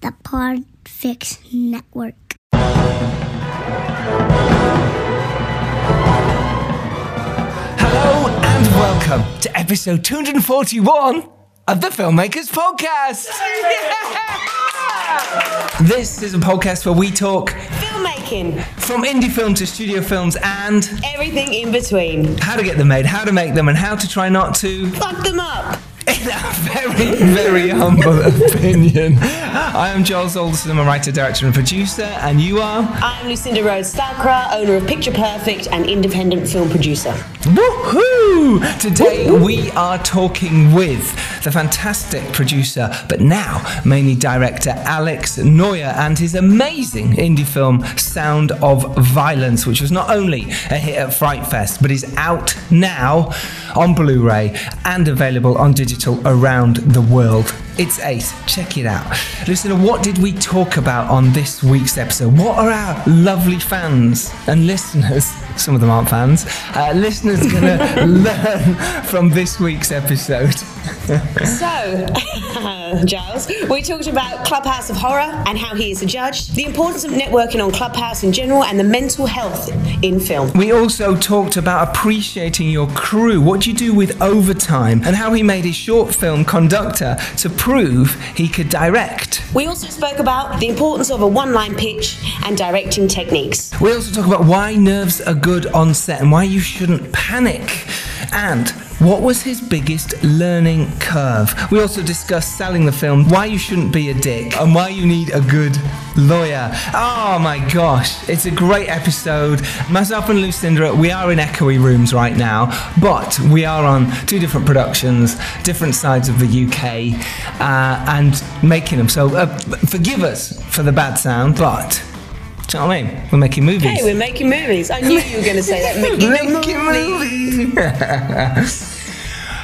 the Podfix Network. Hello and welcome to episode 241 of the Filmmakers Podcast. This is a podcast where we talk Filmmaking, from indie film to studio films and everything in between. how to get them made, how to make them, and how to try not to, Fuck them up. very, very humble opinion. I am Giles Alderson, I'm a writer, director, and producer, and you are. I'm Lucinda Rhodes Thakrar, owner of Picture Perfect and independent film producer. Woohoo! Today we are talking with the fantastic producer, but now mainly director Alex Noyer and his amazing indie film Sound of Violence, which was not only a hit at Fright Fest, but is out now on Blu ray and available on digital around the world. It's ace. Check it out. Listen, what did we talk about on this week's episode? What are our lovely fans and listeners? Some of them aren't fans. Uh, listeners gonna learn from this week's episode. So, Giles, we talked about Clubhouse of Horror and how he is a judge, the importance of networking on Clubhouse in general, and the mental health in film. We also talked about appreciating your crew, what you do with overtime, and how he made his short film Conductor to prove he could direct. We also spoke about the importance of a one line pitch and directing techniques. We also talk about why nerves are good on set and why you shouldn't panic. And what was his biggest learning curve? We also discussed selling the film, why you shouldn't be a dick, and why you need a good lawyer. Oh my gosh, it's a great episode. Myself and Lucinda, we are in echoey rooms right now, but we are on two different productions, different sides of the UK, uh, and making them. So uh, forgive us for the bad sound, but. Do you know what I mean? We're making movies. Hey, we're making movies. I knew you were going to say that. Making, Making movies.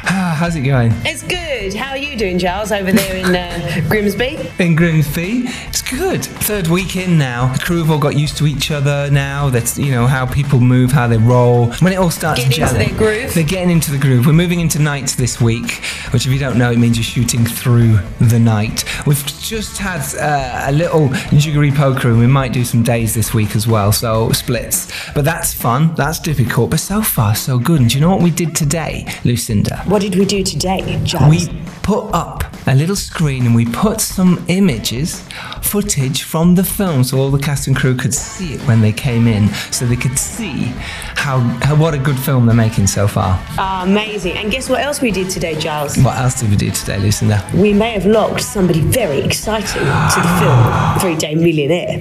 Ah, How's it going? It's good. How are you doing, Giles, over there in uh, Grimsby? In Grimsby, it's good. Third week in now. The crew have all got used to each other now. That's you know how people move, how they roll. When it all starts Getting into their groove. They're getting into the groove. We're moving into nights this week, which if you don't know, it means you're shooting through the night. We've just had uh, a little jiggery poker, and we might do some days this week as well. So splits, but that's fun. That's difficult, but so far so good. And do you know what we did today, Lucinda? What did we do today, Giles? we put up a little screen and we put some images, footage from the film, so all the cast and crew could see it when they came in, so they could see how, how what a good film they're making so far. Ah, amazing. And guess what else we did today, Giles? What else did we do today, Lucinda? We may have locked somebody very exciting to the film Three Day Millionaire.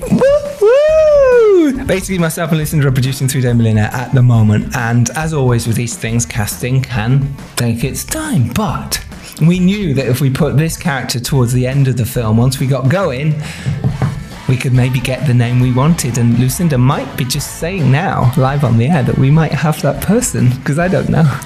Woo! Basically, myself and Lucinda are producing Three Day Millionaire at the moment, and as always with these things, casting can take its time, but we knew that if we put this character towards the end of the film, once we got going, we could maybe get the name we wanted. And Lucinda might be just saying now, live on the air, that we might have that person, because I don't know.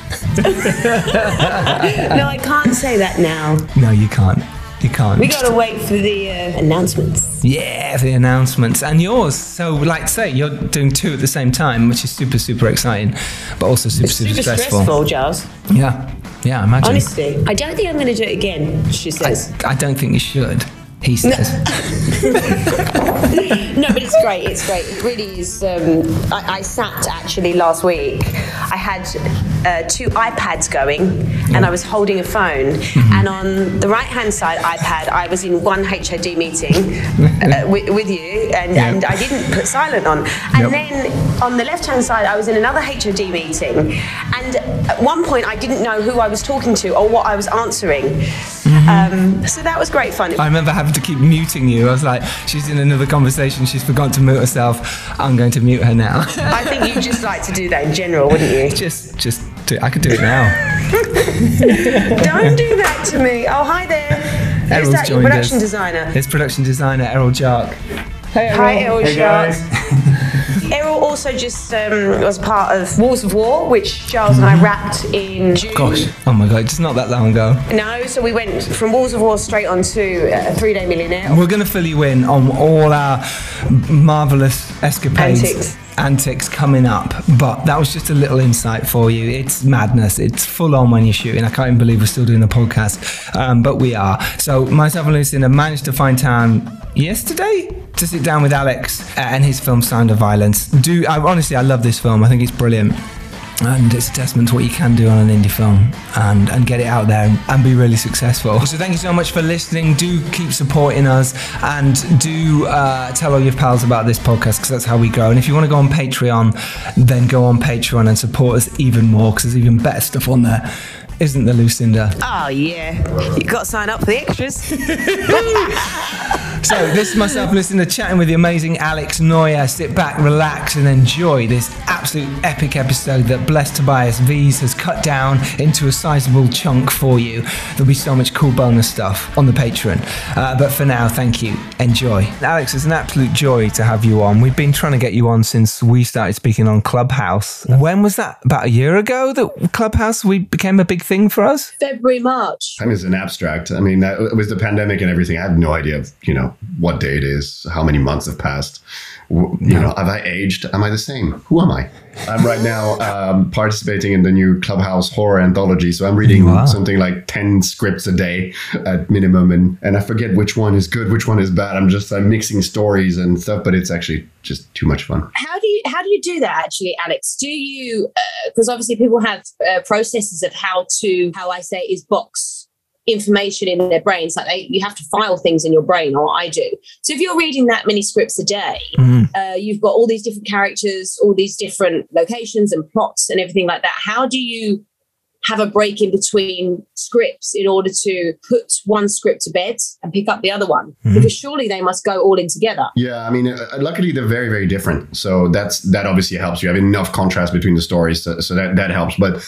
No, I can't say that now. No, you can't. You can't. We gotta wait for the uh, announcements. Yeah, the announcements and yours. So, like, I say you're doing two at the same time, which is super, super exciting, but also super, super, Super stressful. stressful, Giles. Yeah, yeah. Imagine. Honestly, I don't think I'm gonna do it again, she says. I don't think you should. He says. No, but it's great. It's great. It really is. Um, I, I sat actually last week. I had uh, two iPads going, and I was holding a phone. And on the right-hand side iPad, I was in one HOD meeting uh, with, with you, and, Yeah. and I didn't put silent on. And Yep. then on the left-hand side, I was in another HOD meeting, and at one point, I didn't know who I was talking to or what I was answering. Um, so that was great fun. I remember having to keep muting you. I was like, she's in another conversation. She's forgotten to mute herself. I'm going to mute her now. I think you'd just like to do that in general, wouldn't you? just, just. Do, I could do it now. Don't do that to me. Oh, hi there. Who's Errol's that? Your production us. designer. It's production designer Errol Jark. Hey, Errol. Hi, Errol Hey, Sharp. Errol, also just um, was part of Walls of War, which Giles and I wrapped in June. Gosh, oh my god, it's not that long ago. No, so we went from Walls of War straight on to uh, Three Day Millionaire. We're going to fill you in on all our marvelous escapades. Antics. Antics coming up, but that was just a little insight for you. It's madness. It's full on when you're shooting. I can't even believe we're still doing the podcast, um, but we are. So myself and Lucinda managed to find time yesterday to sit down with Alex uh, and his film Sound of Violence. Do I, honestly, I love this film. I think it's brilliant. And it's a testament to what you can do on an indie film and, and get it out there and, and be really successful. So, thank you so much for listening. Do keep supporting us and do uh, tell all your pals about this podcast because that's how we grow. And if you want to go on Patreon, then go on Patreon and support us even more because there's even better stuff on there. Isn't there, Lucinda? Oh yeah, You've got to sign up for the extras. So this is myself listening to chatting with the amazing Alex Noyer. Sit back, relax, and enjoy this absolute epic episode that Blessed Tobias V's has cut down into a sizable chunk for you. There'll be so much cool bonus stuff on the Patreon. Uh, but for now, thank you. Enjoy. Alex, it's an absolute joy to have you on. We've been trying to get you on since we started speaking on Clubhouse. When was that? About a year ago that Clubhouse we became a big thing for us? February, March. Time is an abstract. I mean, that, with the pandemic and everything, I have no idea of, you know, what day it is, how many months have passed. W- You know, have I aged? Am I the same? Who am I? I'm right now um, participating in the new Clubhouse horror anthology. So I'm reading Wow. something like 10 scripts a day at minimum. And, and I forget which one is good, which one is bad. I'm just I'm mixing stories and stuff, but it's actually just too much fun. How do you how do you do that actually, Alex? Do you because obviously people have uh, processes of how to how I say is box information in their brains like they, you have to file things in your brain or i do so if you're reading that many scripts a day uh, you've got all these different characters all these different locations and plots and everything like that how do you have a break in between scripts in order to put one script to bed and pick up the other one because surely they must go all in together Yeah, I mean, uh, luckily they're very, very different. So that's that obviously helps. You have enough contrast between the stories, so, so that that helps. But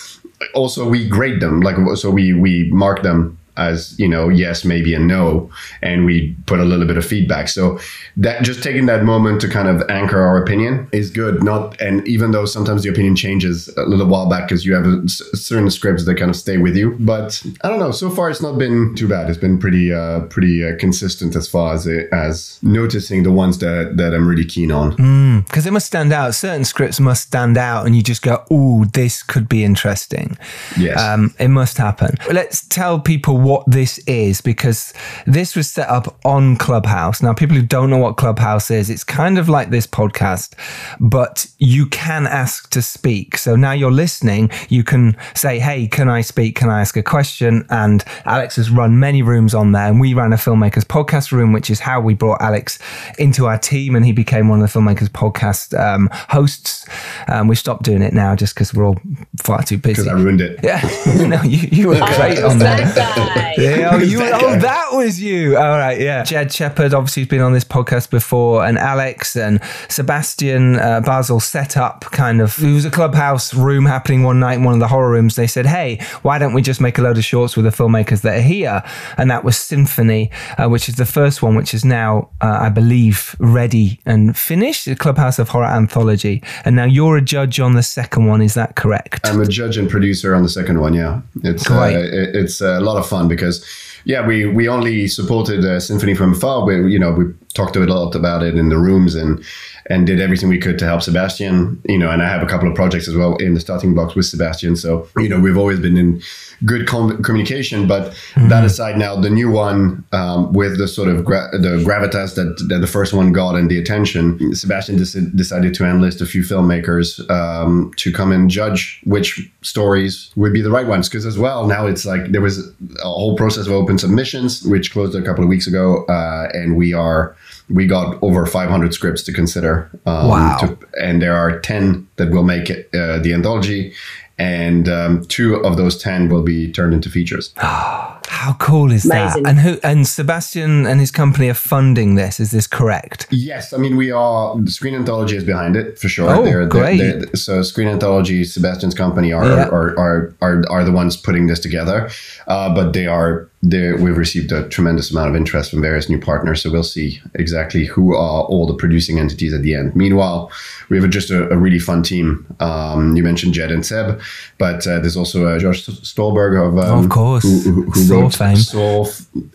also we grade them, like so we we mark them as you know yes maybe and no and we put a little bit of feedback so that just taking that moment to kind of anchor our opinion is good not and even though sometimes the opinion changes a little while back because you have a, certain scripts that kind of stay with you but i don't know so far it's not been too bad it's been pretty uh pretty uh, consistent as far as it, as noticing the ones that that i'm really keen on because it must stand out. Certain scripts must stand out, and you just go, "Oh, this could be interesting." Yes. um, it must happen. Let's tell people what this is because this was set up on Clubhouse. Now, people who don't know what Clubhouse is, it's kind of like this podcast, but you can ask to speak. So now you're listening, you can say, "Hey, can I speak? Can I ask a question?" And Alex has run many rooms on there, and we ran a filmmakers podcast room, which is how we brought Alex into our team, and he became one of the filmmakers podcast um, hosts. Um, we stopped doing it now just because we're all far too busy. because i ruined it Yeah, no, you, you were great on that that. guy. Yeah, oh, you, That oh, that was you. All right, yeah. Jed Shepherd obviously has been on this podcast before, and Alex and Sebastian uh, Basel set up kind of. It was a clubhouse room happening one night in one of the horror rooms. They said, "Hey, why don't we just make a load of shorts with the filmmakers that are here?" And that was Symphony, uh, which is the first one, which is now, uh, I believe, ready and finished. The Clubhouse of Horror anthology, and now you're a judge on the second one. Is that correct? I'm a judge and producer on the second one. Yeah, it's uh, Great. it- it's a lot of fun because yeah, we we only supported uh, Symphony from afar. We you know we talked a lot about it in the rooms and and did everything we could to help Sebastian. You know, and I have a couple of projects as well in the starting blocks with Sebastian. So you know we've always been in good com- communication. But that aside, now the new one um, with the sort of gra- the gravitas that that the first one got and the attention, Sebastian dec- decided to enlist a few filmmakers um, to come and judge which stories would be the right ones. Because as well, now it's like there was a whole process of open submissions, which closed a couple of weeks ago, uh, and we are we got over 500 scripts to consider. Um, Wow. to- and there are 10 that will make it, uh, the anthology. And um, two of those 10 will be turned into features. How cool is Amazing. that? And who and Sebastian and his company are funding this. Is this correct? Yes, I mean we are. The Screen Anthology is behind it for sure. Oh, They're- they're- great. they're- so Screen Anthology, Sebastian's company, are Yeah. are, are are are the ones putting this together, uh, but they are there we've received a tremendous amount of interest from various new partners. So we'll see exactly who are all the producing entities at the end. Meanwhile, we have just a, a really fun team. Um, you mentioned Jed and Seb, but uh, there's also uh, Josh Stolberg of um, Of course. who, who, who wrote fame. Saw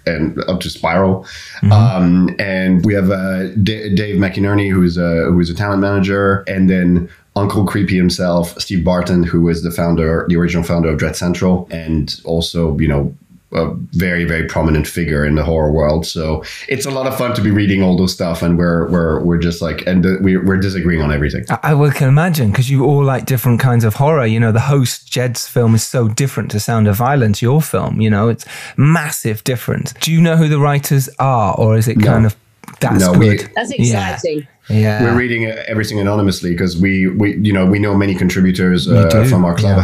and up to Spiral. Mm-hmm. Um, and we have uh, D- Dave McInerney, who's a who's a talent manager, and then. Uncle Creepy himself, Steve Barton, who was the founder, the original founder of Dread Central, and also, you know, a very, very prominent figure in the horror world. So it's a lot of fun to be reading all those stuff, and we're we're we're just like, and the, we we're disagreeing on everything. I, I will- can imagine because you all like different kinds of horror. You know, the host Jed's film is so different to Sound of Violence. Your film, you know, it's massive difference. Do you know who the writers are, or is it kind of that's No, we- That's Yeah. exciting. Yeah, We're reading uh, everything anonymously because we, we, you know, we know many contributors uh, from our yeah.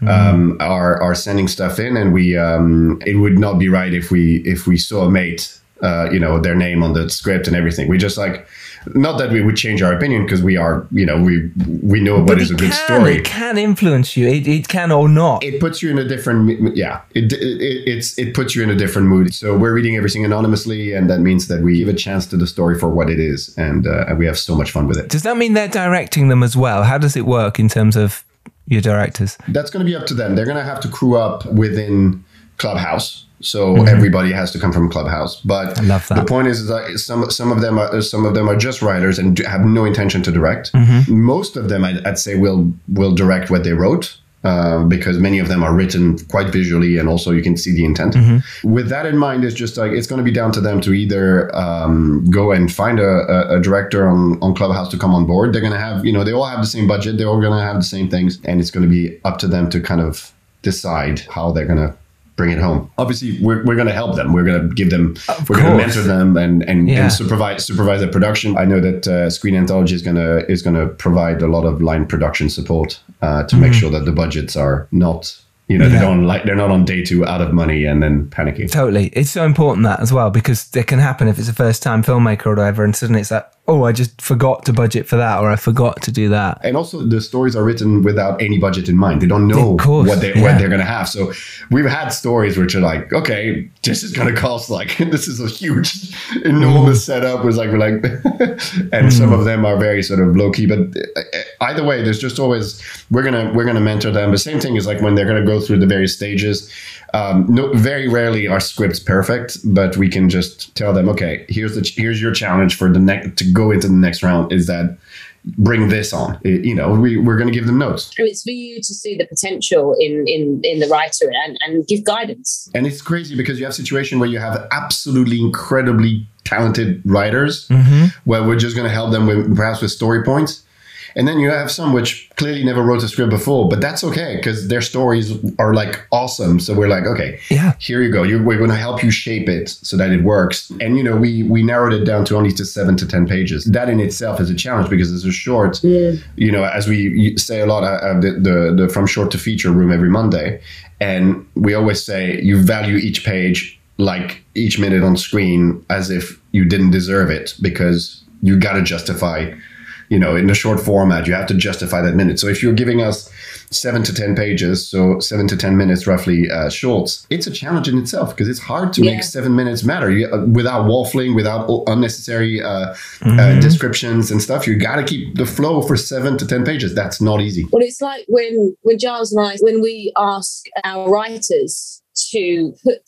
Mm-hmm. um, are are sending stuff in, and we, um, it would not be right if we if we saw a mate, uh, you know, their name on the script and everything. We just like, not that we would change our opinion because we are, you know, we we know what but is a good story. It can influence you. It, it can or not. it puts you in a different yeah it, it it's it puts you in a different mood so we're reading everything anonymously and that means that we give a chance to the story for what it is and uh, and we have so much fun with it Does that mean they're directing them as well? How does it work in terms of your directors? that's going to be up to them they're going to have to crew up within clubhouse so everybody has to come from clubhouse but Mm-hmm. I love that. the point is that some some of them are some of them are just writers and have no intention to direct Mm-hmm. most of them I'd, I'd say will will direct what they wrote uh, because many of them are written quite visually and also you can see the intent. Mm-hmm. with that in mind it's just like it's going to be down to them to either um, go and find a, a, a director on, on clubhouse to come on board. They're going to have you know they all have the same budget. They're all going to have the same things. And it's going to be up to them to kind of decide how they're going to bring it home obviously we're, we're going to help them we're going to give them we're going to mentor them and and, Yeah. and supervise supervise the production i know that uh, screen anthology is going to is going to provide a lot of line production support uh, to make sure that the budgets are not you know they Mm-hmm. Don't like they're not on day two out of money and then panicking Totally. It's so important that as well because it can happen if it's a first time filmmaker or whatever, and suddenly it's like, oh, I just forgot to budget for that or I forgot to do that. and also the stories are written without any budget in mind. They don't know course, what they yeah. what they're gonna have. So we've had stories which are like, okay, this is gonna cost like this is a huge, enormous setup. Was like we're like, and some of them are very sort of low key. But uh, either way, there's just always we're gonna we're gonna mentor them. The same thing is like when they're gonna go through the various stages. Um, no, very rarely are scripts perfect, but we can just tell them, okay, here's the here's your challenge for the next to go into the next round. Is that bring this on. It- you know, we, we're going to give them notes. It's for you to see the potential in in in the writer and, and give guidance. And it's crazy because you have a situation where you have absolutely incredibly talented writers mm-hmm. where we're just going to help them with perhaps with story points. And then you have some which clearly never wrote a script before, but that's okay because their stories are like awesome. So we're like, okay, Yeah. here you go. You're, we're going to help you shape it so that it works. And you know, we we narrowed it down to only to seven to ten pages. That in itself is a challenge because it's a short. You know, as we say a lot, uh, uh, the, the the from short to feature room every Monday, and we always say you value each page like each minute on screen as if you didn't deserve it because you got to justify you know, in a short format, you have to justify that minute. So if you're giving us seven to 10 pages, so seven to 10 minutes roughly uh, shorts, it's a challenge in itself because it's hard to Yeah. make seven minutes matter you, uh, without waffling, without unnecessary uh, uh, descriptions and stuff. You got to keep the flow for seven to 10 pages. That's not easy. Well, it's like when when Giles and I, when we ask our writers to put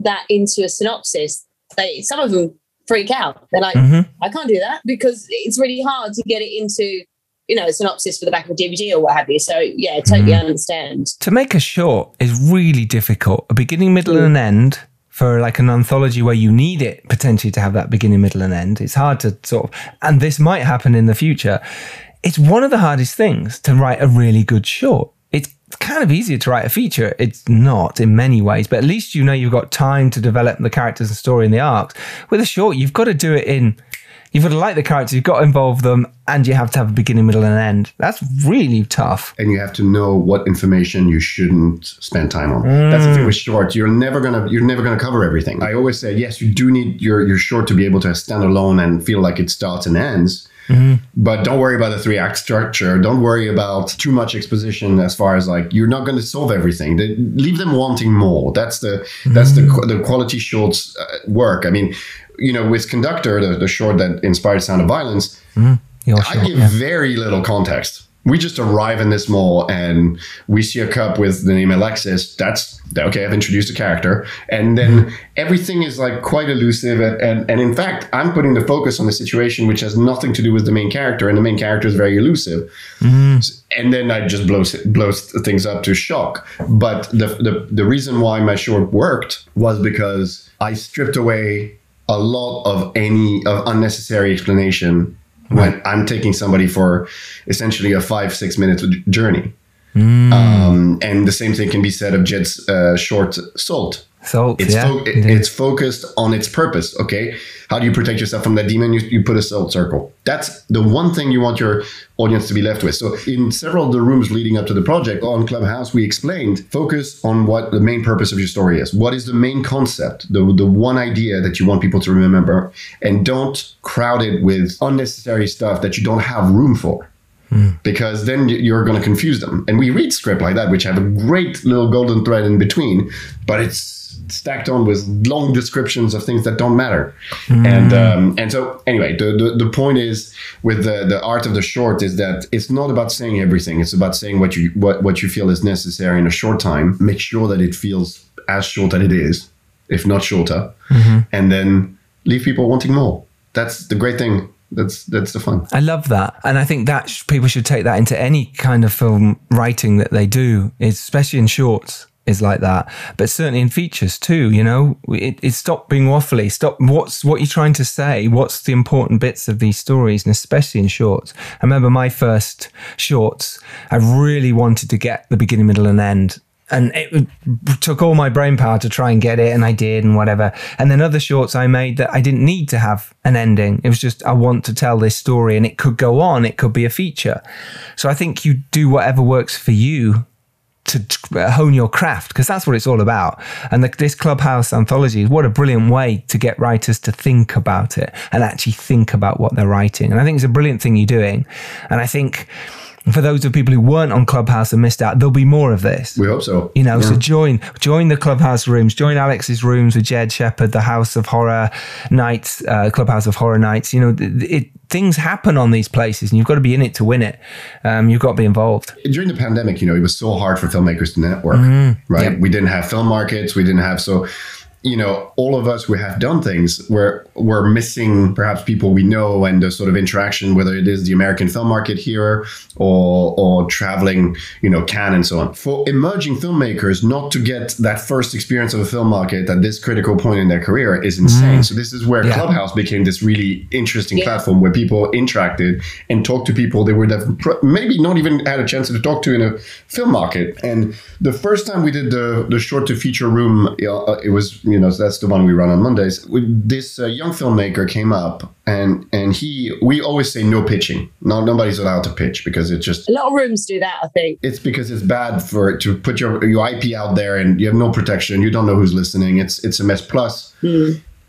that into a synopsis, they some of them freak out. They're like, Mhm. I can't do that because it's really hard to get it into, you know, a synopsis for the back of a DVD or what have you. So yeah, totally understand. To make a short is really difficult. A beginning, middle, and an end for like an anthology where you need it potentially to have that beginning, middle, and end. It's hard to sort of, and this might happen in the future. It's one of the hardest things to write a really good short. It's kind of easier to write a feature. It's not in many ways, but at least you know you've got time to develop the characters and story and the arcs. With a short, you've got to do it in. You've got to like the characters, you've got to involve them, and you have to have a beginning, middle, and end. That's really tough. and you have to know what information you shouldn't spend time on. That's the thing with short. You're never gonna you're never gonna cover everything. I always say yes, you do need your your short to be able to stand alone and feel like it starts and ends. Mm-hmm. But don't worry about the three act structure. Don't worry about too much exposition as far as like you're not going to solve everything. They, leave them wanting more. That's the that's the mm-hmm. the quality shorts uh, work. I mean, you know, with Conductor, the, the short that inspired Sound of Violence, mm-hmm. Your I give yeah. very little context. We just arrive in this mall and we see a cup with the name Alexis. That's okay. I've introduced a character, and then everything is like quite elusive. And, and and in fact, I'm putting the focus on the situation which has nothing to do with the main character, and the main character is very elusive. Mm-hmm. And then I just blows blows things up to shock. But the the the reason why my short worked was because I stripped away a lot of any of unnecessary explanation when I'm taking somebody for essentially a five six minutes journey. Um, and the same thing can be said of Jed's uh, short Salt. Salt, It's yeah. fo- it- it's focused on its purpose. Okay, how do you protect yourself from that demon? You, you put a salt circle. That's the one thing you want your audience to be left with. So in several of the rooms leading up to the project on Clubhouse, we explained focus on what the main purpose of your story is. What is the main concept? The the one idea that you want people to remember, and don't crowd it with unnecessary stuff that you don't have room for hmm. because then you're going to confuse them. And we read script like that, which have a great little golden thread in between, but it's stacked on with long descriptions of things that don't matter. And um, and so anyway, the, the the point is with the the art of the short is that it's not about saying everything. It's about saying what you what what you feel is necessary in a short time. Make sure that it feels as short as it is, if not shorter, and then leave people wanting more. That's the great thing. That's that's the fun. I love that, and I think that sh- people should take that into any kind of film writing that they do, especially in shorts. Is like that, but certainly in features too. You know, it, it stop being waffly. Stop. What's what you're trying to say? What's the important bits of these stories, and especially in shorts. I remember my first shorts. I really wanted to get the beginning, middle, and end and it took all my brain power to try and get it and i did and whatever and then other shorts i made that i didn't need to have an ending it was just i want to tell this story and it could go on it could be a feature so i think you do whatever works for you to uh, hone your craft because that's what it's all about. And the, this clubhouse anthology is what a brilliant way to get writers to think about it and actually think about what they're writing. And i think it's a brilliant thing you're doing. And i think for those of people who weren't on clubhouse and missed out there'll be more of this We hope so. you know, so join join the clubhouse rooms, join Alex's rooms with Jed Shepherd, the House of Horror Nights, uh, Clubhouse of Horror Nights. You know, th- it, things happen on these places, and you've got to be in it to win it. Um, you've got to be involved. during the pandemic, you know, it was so hard for filmmakers to network, right? Yep. We didn't have film markets. We didn't have so, you know, all of us who have done things where we're missing perhaps people we know and the sort of interaction, whether it is the American film market here or or traveling, you know, Cannes and so on. For emerging filmmakers, not to get that first experience of a film market at this critical point in their career is insane. So this is where Yeah. Clubhouse became this really interesting Yeah. platform where people interacted and talked to people they would have pr- maybe not even had a chance to talk to in a film market. And the first time we did the the short to feature room, uh, it was you know so that's the one we run on Mondays. with- This uh, young filmmaker came up and and he we always say no pitching. No, nobody's allowed to pitch because it's just A lot of rooms do that, I think. it's because it's bad for to put your your IP out there and you have no protection. You don't know who's listening. It's it's a mess. Plus,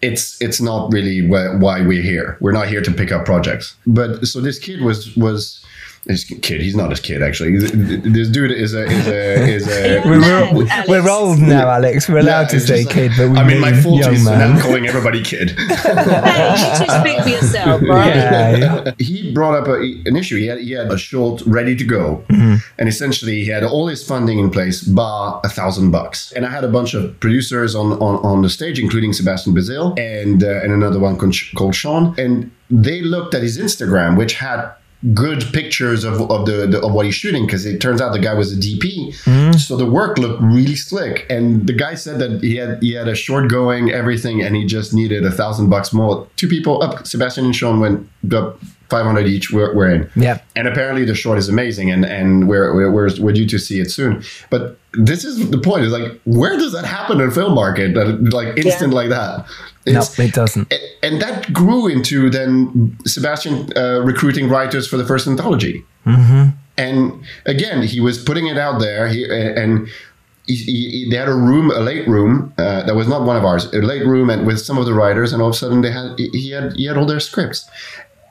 it's it's not really wh- why we're here. We're not here to pick up projects. But so this kid was was. This kid, he's not his kid actually. This dude is a is a is a. We're- Man, Alex. we're old now,Alex. We're allowed Yeah, to say like- kid, but we I'm in my mean forties, young and I'm calling everybody kid. Hey, you just speak for yourself, right? Yeah, yeah. he brought up a, an issue. He had he had a short ready to go, and essentially he had all his funding in place, bar a thousand bucks. And I had a bunch of producers on on, on the stage, including Sebastian Bazil and uh, and another one called, called Sean, and they looked at his Instagram, which had good pictures of, of the, the of what he's shooting because it turns out the guy was a DP mm-hmm. so the work looked really slick. And the guy said that he had he had a short going everything and he just needed a thousand bucks more. Two people up Sebastian and Sean went up 500 each we're, we're in Yeah. and apparently the short is amazing and and we're, we're we're we're due to see it soon but this is the point is like where does that happen in film market that like instant like that No, It's- it doesn't. and that grew into then Sebastian uh, recruiting writers for the first anthology. And again, he was putting it out there. He and he, he, he- they had a room, a late room uh, that was not one of ours, a late room, and with some of the writers. And all of a sudden, they had he had he had all their scripts.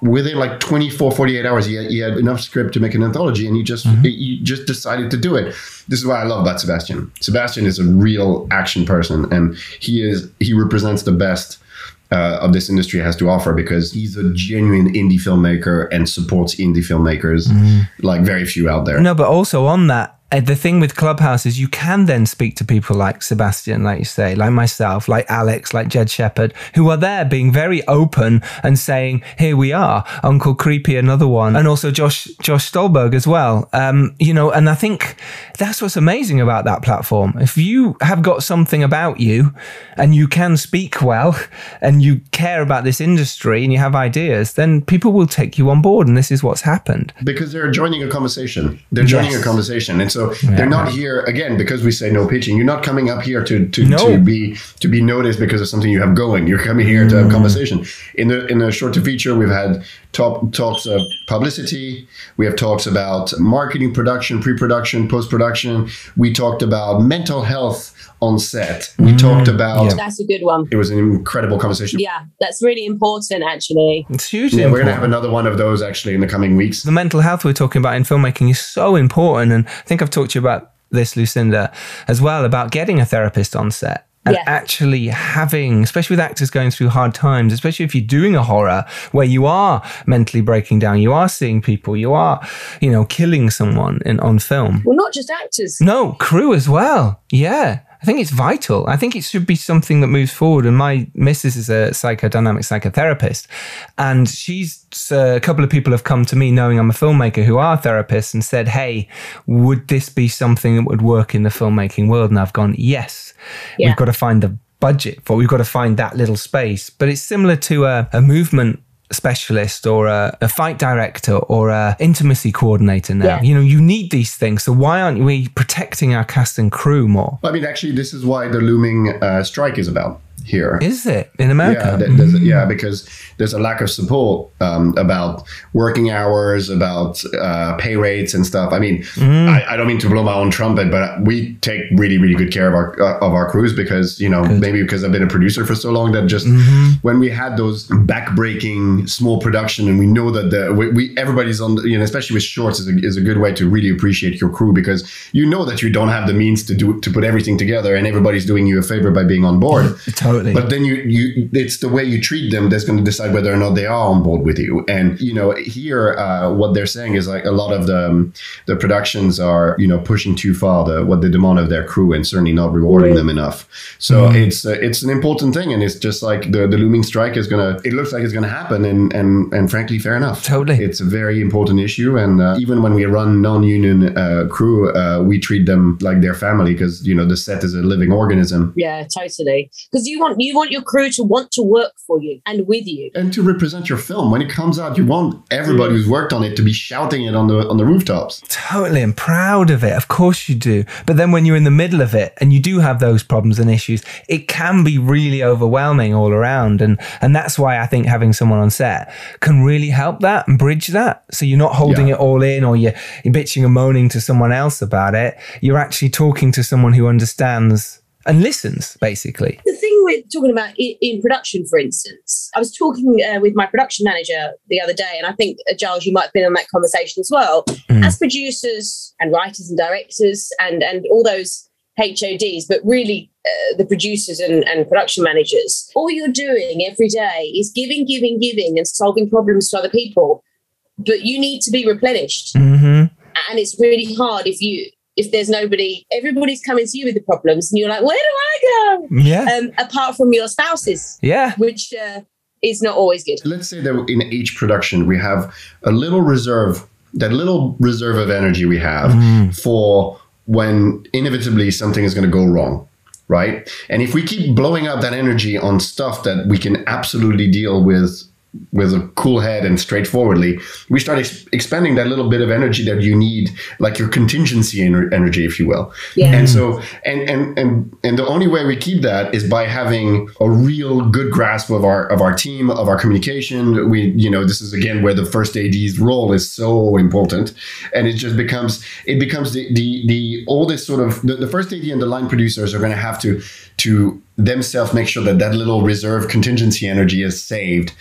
Within like 24 48 hours he had, he had enough script to make an anthology and he just he just decided to do it. This is what i love about sebastian. Sebastian is a real action person and he is he represents the best uh, of this industry has to offer because he's a genuine indie filmmaker and supports indie filmmakers like very few out there. No, but also on that, the thing with Clubhouse is you can then speak to people like Sebastian, like you say, like myself, like Alex, like Jed Shepherd, who are there being very open and saying, "Here we are." Uncle Creepy, another one, and also Josh Josh Stolberg as well. Um, you know, and I think that's what's amazing about that platform. If you have got something about you, and you can speak well, and you care about this industry, and you have ideas, then people will take you on board, and this is what's happened. because they're joining a conversation. They're joining Yes. a conversation, and so they're not here again because we say no pitching. You're not coming up here to to, No. to be to be noticed because of something you have going. You're coming here to have mm. conversation. In the in the short to feature, we've had top talks of publicity. We have talks about marketing, production, pre-production, post-production. We talked about mental health on set. We mm. talked about. yeah. That's a good one. It was an incredible conversation. Yeah, that's really important, actually. It's hugely Yeah, we're gonna have another one of those actually in the coming weeks. the mental health we're talking about in filmmaking is so important. And I think I've talked to you about this, Lucinda, as well, about getting a therapist on set. And Yeah. actually having, especially with actors going through hard times, especially if you're doing a horror where you are mentally breaking down, you are seeing people, you are, you know, killing someone in, on film. Well, not just actors. No, crew as well. Yeah. I think it's vital. I think it should be something that moves forward. And my missus is a psychodynamic psychotherapist. And she's uh, a couple of people have come to me knowing I'm a filmmaker who are therapists and said, Hey, would this be something that would work in the filmmaking world? And I've gone, Yes. Yeah. We've got to find the budget for we've got to find that little space. But it's similar to a, a movement specialist or a, a fight director or a intimacy coordinator now. Yeah. You know, you need these things. So why aren't we protecting our cast and crew more? I mean, actually, this is why the looming uh, strike is about here. Is it in America? Yeah, there's, yeah, because there's a lack of support um, about working hours, about uh, pay rates and stuff. I mean, I, I don't mean to blow my own trumpet, but we take really, really good care of our uh, of our crews because you know maybe because I've been a producer for so long that just when we had those backbreaking small production and we know that the we, we everybody's on the, you know especially with shorts is a, is a good way to really appreciate your crew because you know that you don't have the means to do to put everything together and everybody's doing you a favor by being on board. Totally. But then you you it's the way you treat them that's going to decide whether or not they are on board with you. And you know here uh, what they're saying is like a lot of the um, the productions are you know pushing too far the what they demand of their crew and certainly not rewarding them enough. So it's uh, it's an important thing and it's just like the the looming strike is gonna it looks like it's gonna happen and and and frankly fair enough. Totally. it's a very important issue and uh, even when we run non-union uh, crew uh, we treat them like their family because you know the set is a living organism Yeah, totally. Because you want you want your crew to want to work for you and with you. and to represent your film when it comes out you want everybody who's worked on it to be shouting it on the on the rooftops Totally, and proud of it. Of course you do. But then when you're in the middle of it and you do have those problems and issues, it can be really overwhelming all around. And and that's why I think having someone on set can really help that and bridge that. So you're not holding Yeah. it all in or you're, you're bitching and moaning to someone else about it. You're actually talking to someone who understands and listens, basically. The thing we're talking about in, in production, for instance, I was talking uh, with my production manager the other day, and I think uh, Giles, you might have been on that conversation as well. As producers and writers and directors and and all those HODs, but really uh, the producers and, and production managers, all you're doing every day is giving, giving, giving, and solving problems to other people. But you need to be replenished, hmm and it's really hard if you if there's nobody. Everybody's coming to you with the problems, and you're like, where do I go? Yeah. um, apart from your spouses, yeah. which uh, is not always good. let's say that in each production we have a little reserve that little reserve of energy we have for when inevitably something is going to go wrong right and if we keep blowing up that energy on stuff that we can absolutely deal with with a cool head and straightforwardly, we start ex- expending that little bit of energy that you need, like your contingency ener- energy, if you will. Yeah. And so, and and and and the only way we keep that is by having a real good grasp of our of our team, of our communication. We, you know, this is again where the first AD's role is so important, and it just becomes it becomes the the the this sort of the, the first AD and the line producers are going to have to to themselves make sure that that little reserve contingency energy is saved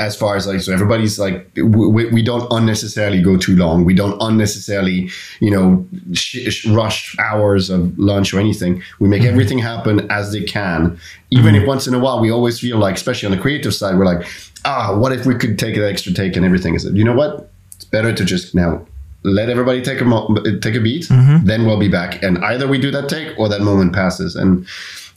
as far as like so everybody's like we, we don't unnecessarily go too long. We don't unnecessarily you know sh- sh- rush hours of lunch or anything. We make mm-hmm. everything happen as they can. Even if mm-hmm. once in a while we always feel like especially on the creative side we're like ah what if we could take an extra take and everything? Is you know what? It's better to just now let everybody take a mo- take a beat mm-hmm. then we'll be back. And either we do that take or that moment passes. And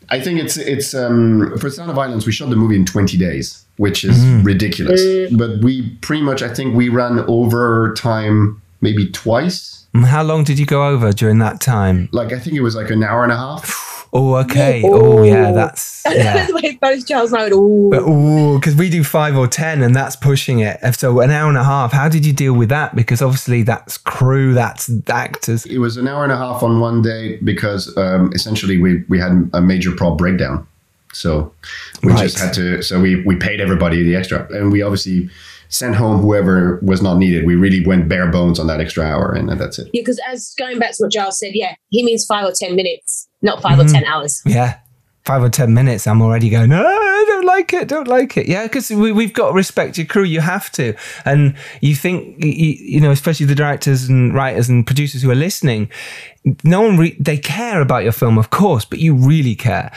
I think it's it's um, for Sound of Violence. We shot the movie in 20 days, which is mm. ridiculous. Mm. But we pretty much, I think, we ran over time maybe twice. Mm, how long did you go over during that time? Like I think it was like an hour and a half. Oh, okay. Oh, yeah, that's yeah. the way both Giles and I would all. Oh, because we do five or ten, and that's pushing it. So an hour and a half. How did you deal with that? Because obviously that's crew, that's actors. It was an hour and a half on one day because um, essentially we we had a major prop breakdown. So we just had to. So we we paid everybody the extra, and we obviously sent home whoever was not needed. We really went bare bones on that extra hour, and that's it. Yeah, because as going back to what Giles said, yeah, he means five or 10 minutes, not 5 or mm-hmm. 10 hours. Yeah. Five or ten minutes, I'm already going, don't like it, don't like it. Yeah, because we, we've got to respect your crew. You have to. And you think, you, you know, especially the directors and writers and producers who are listening, no one, re- they care about your film, of course, but you really care.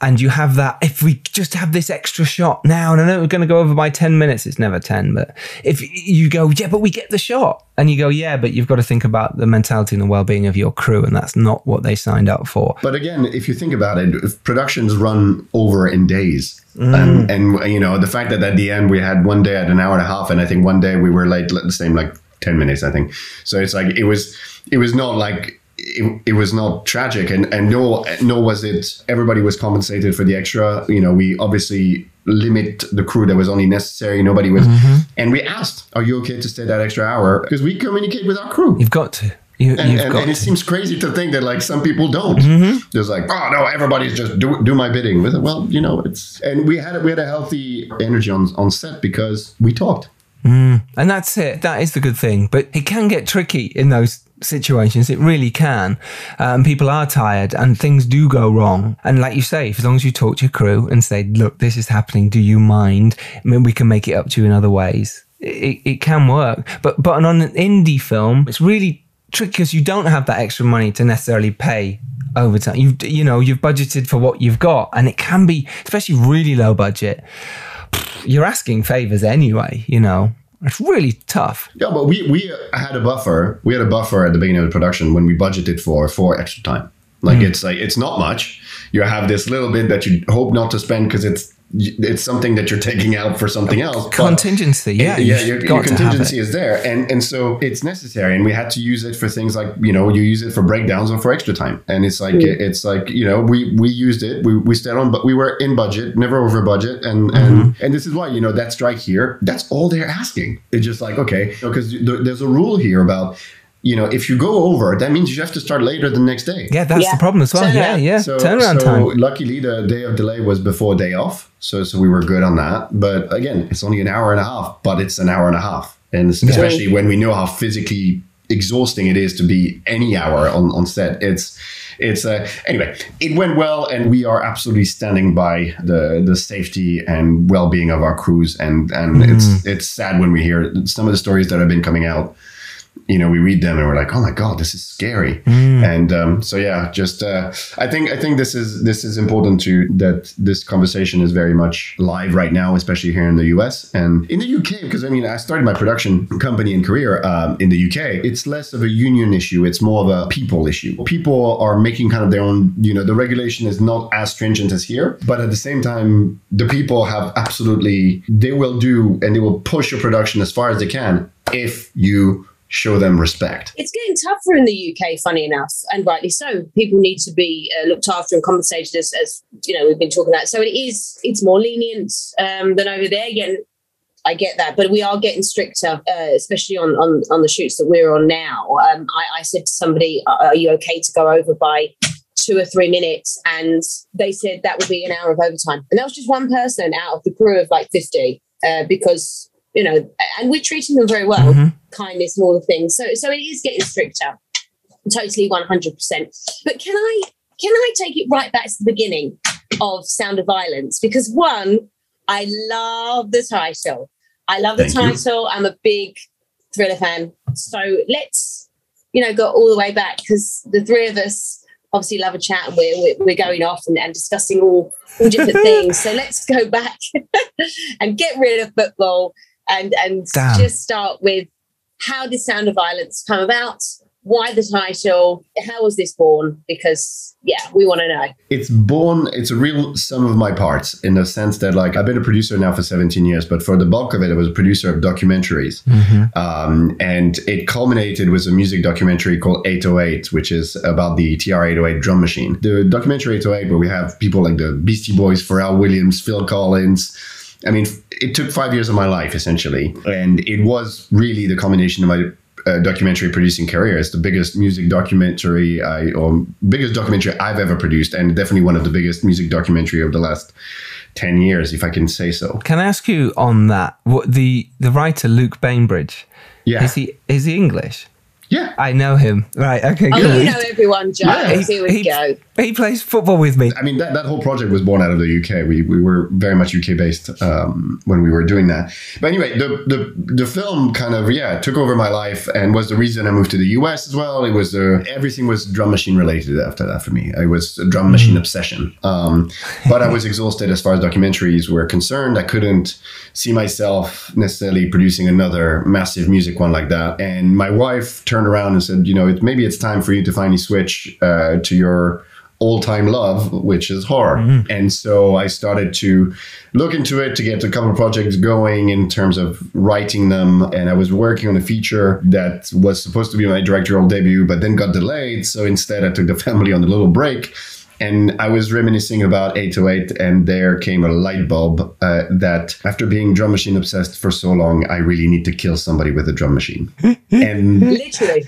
And you have that, if we just have this extra shot now, and I know we're going to go over by 10 minutes, it's never 10, but if you go, yeah, but we get the shot. And you go, yeah, but you've got to think about the mentality and the well being of your crew. And that's not what they signed up for. But again, if you think about it, if productions run over in days. And, mm. and you know the fact that at the end we had one day at an hour and a half, and I think one day we were late the same like ten minutes, I think. So it's like it was it was not like it, it was not tragic, and and no nor was it everybody was compensated for the extra. You know, we obviously limit the crew that was only necessary. Nobody was, mm-hmm. and we asked, "Are you okay to stay that extra hour?" Because we communicate with our crew. You've got to. You, And, and, and it seems crazy to think that like some people don't. There's like, oh no, everybody's just do, do my bidding. With well, you know, it's and we had we had a healthy energy on on set because we talked. And that's it. That is the good thing. But it can get tricky in those situations. It really can. Um, people are tired and things do go wrong. And like you say, as long as you talk to your crew and say, look, this is happening. Do you mind? I mean, we can make it up to you in other ways. It, it can work. But, but on an indie film, it's really tricky because you don't have that extra money to necessarily pay overtime. You you know you've budgeted for what you've got, and it can be especially really low budget. You're asking favors anyway. You know it's really tough. Yeah, but we we had a buffer. We had a buffer at the beginning of the production when we budgeted for for extra time. Like hmm. it's like it's not much. You have this little bit that you hope not to spend because it's it's something that you're taking out for something else. Contingency, yeah, yeah, you've your, your contingency is there, and and so it's necessary, and we had to use it for things like you know you use it for breakdowns or for extra time, and it's like it's like you know we we used it, we we stayed on, but we were in budget, never over budget, and and Mm-hmm. and this is why you know that strike here, that's all they're asking. It's just like okay, because there's a rule here about. You know, if you go over, that means you have to start later the next day. Yeah, that's Yeah. the problem as well. Yeah, Turnaround. yeah. So, Turnaround so time. luckily the day of delay was before day off. So so we were good on that. But again, it's only an hour and a half, but it's an hour and a half. And especially when we know how physically exhausting it is to be any hour on, on set. It's it's uh, anyway, it went well and we are absolutely standing by the the safety and well-being of our crews and and it's it's sad when we hear some of the stories that have been coming out you know, we read them and we're like, oh my god, this is scary. And um, so yeah, just uh, I think I think this is this is important to that this conversation is very much live right now, especially here in the US and in the UK. Because I mean, I started my production company and career um, in the UK. It's less of a union issue; it's more of a people issue. People are making kind of their own. You know, the regulation is not as stringent as here, but at the same time, the people have absolutely they will do and they will push your production as far as they can if you show them respect. It's getting tougher in the UK, funny enough, and rightly so. People need to be uh, looked after and compensated, as, as you know we've been talking about. So it is, it's more lenient um, than over there. Again, I get that, but we are getting stricter, uh, especially on, on on the shoots that we're on now. Um, I, I said to somebody, "Are you okay to go over by?" Two or three minutes, and they said that would be an hour of overtime, and that was just one person out of the crew of like fifty, uh, because you know, and we're treating them very well Mhm. kindness and all the things. So so it is getting stricter. Totally one hundred percent. But can I can I take it right back to the beginning? of Sound of Violence because one, I love the title. I love the Thank you. title. I'm a big thriller fan. So let's, you know, go all the way back because the three of us obviously love a chat and we're, we're, we're going off and, and discussing all, all different things. So let's go back and get rid of football and, and Damn. just start with how did Sound of Violence come about? Why the title? How was this born? Because, yeah, we want to know. it's born it's a real sum of my parts in the sense that like i've been a producer now for 17 years but for the bulk of it i was a producer of documentaries um, and it culminated with a music documentary called 808 which is about the tr-808 drum machine the documentary 808 where we have people like the beastie boys pharrell williams phil collins I mean, it took five years of my life essentially, and it was really the combination of my uh, documentary producing career. It's the biggest music documentary I, or biggest documentary I've ever produced, and definitely one of the biggest music documentary of the last ten years, if I can say so. Can I ask you on that? What the the writer Luke Bainbridge? Yeah, Is he is he English? yeah. I know him. Right. Okay. Oh, good. you know everyone, Joe. Yeah, Here we he, go. He plays football with me. I mean, that, that whole project was born out of the UK. We, we were very much UK based um, when we were doing that. But anyway, the, the the film kind of yeah took over my life and was the reason I moved to the US as well. It was uh, everything was drum machine related after that for me. It was a drum machine obsession. Um, but I was exhausted as far as documentaries were concerned. I couldn't see myself necessarily producing another massive music one like that. And my wife turned around and said, you know, it, maybe it's time for you to finally switch uh, to your all-time love, which is horror. And so I started to look into it to get a couple of projects going in terms of writing them. And I was working on a feature that was supposed to be my directorial debut, but then got delayed. So instead, I took the family on a little break. And I was reminiscing about 808, and there came a light bulb uh, that after being drum machine obsessed for so long, I really need to kill somebody with a drum machine. and Literally.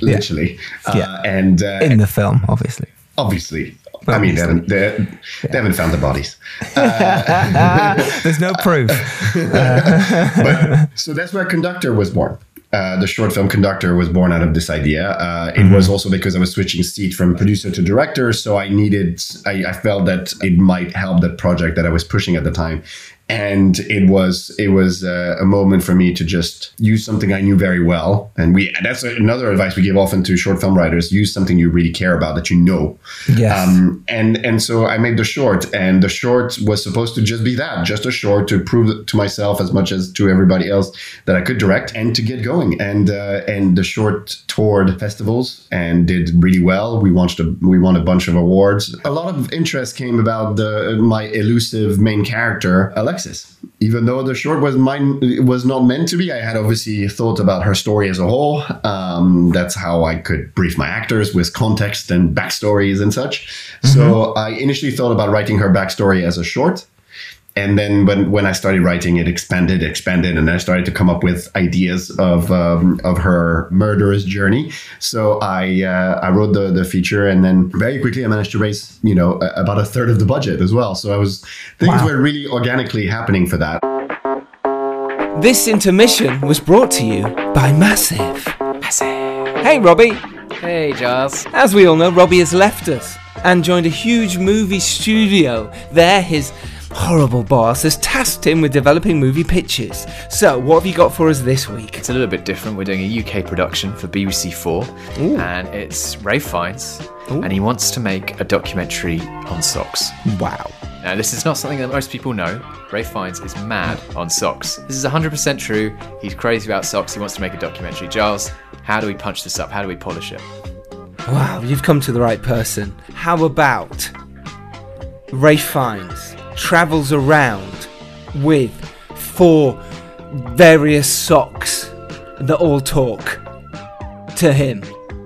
literally. Uh, Yeah. And uh, in the film, obviously. Obviously. I mean, they haven't, they, they haven't found the bodies. There's no proof. But so that's where Conductor was born. Uh, the short film Conductor was born out of this idea. Uh, it was also because I was switching seat from producer to director, so I needed, I, I felt that it might help that project that I was pushing at the time. And it was it was uh, a moment for me to just use something I knew very well, and we that's another advice we give often to short film writers: use something you really care about that you know. Yes. Um, and and so I made the short, and the short was supposed to just be that, just a short to prove to myself as much as to everybody else that I could direct and to get going. And uh, and the short toured festivals and did really well. We launched a we won a bunch of awards. A lot of interest came about the my elusive main character Alexis. Even though the short was mine was not meant to be, I had obviously thought about her story as a whole. Um, that's how I could brief my actors with context and backstories and such. So I initially thought about writing her backstory as a short. And then when, when I started writing, it expanded, expanded, and I started to come up with ideas of um, of her murderous journey. So I uh, I wrote the the feature, and then very quickly I managed to raise you know a- about a third of the budget as well. So I was things Wow. were really organically happening for that. This intermission was brought to you by Massive. Massive. Hey, Robbie. Hey, Giles. As we all know, Robbie has left us and joined a huge movie studio. There, his horrible boss has tasked him with developing movie pitches. So, what have you got for us this week? It's a little bit different. We're doing a UK production for BBC Four, and it's Ray Fiennes, and he wants to make a documentary on socks. Wow. Now, this is not something that most people know. Ray Fiennes is mad on socks. This is 100% true. He's crazy about socks. He wants to make a documentary. Giles, how do we punch this up? How do we polish it? Wow, you've come to the right person. How about Ray Fiennes travels around with four various socks that all talk to him?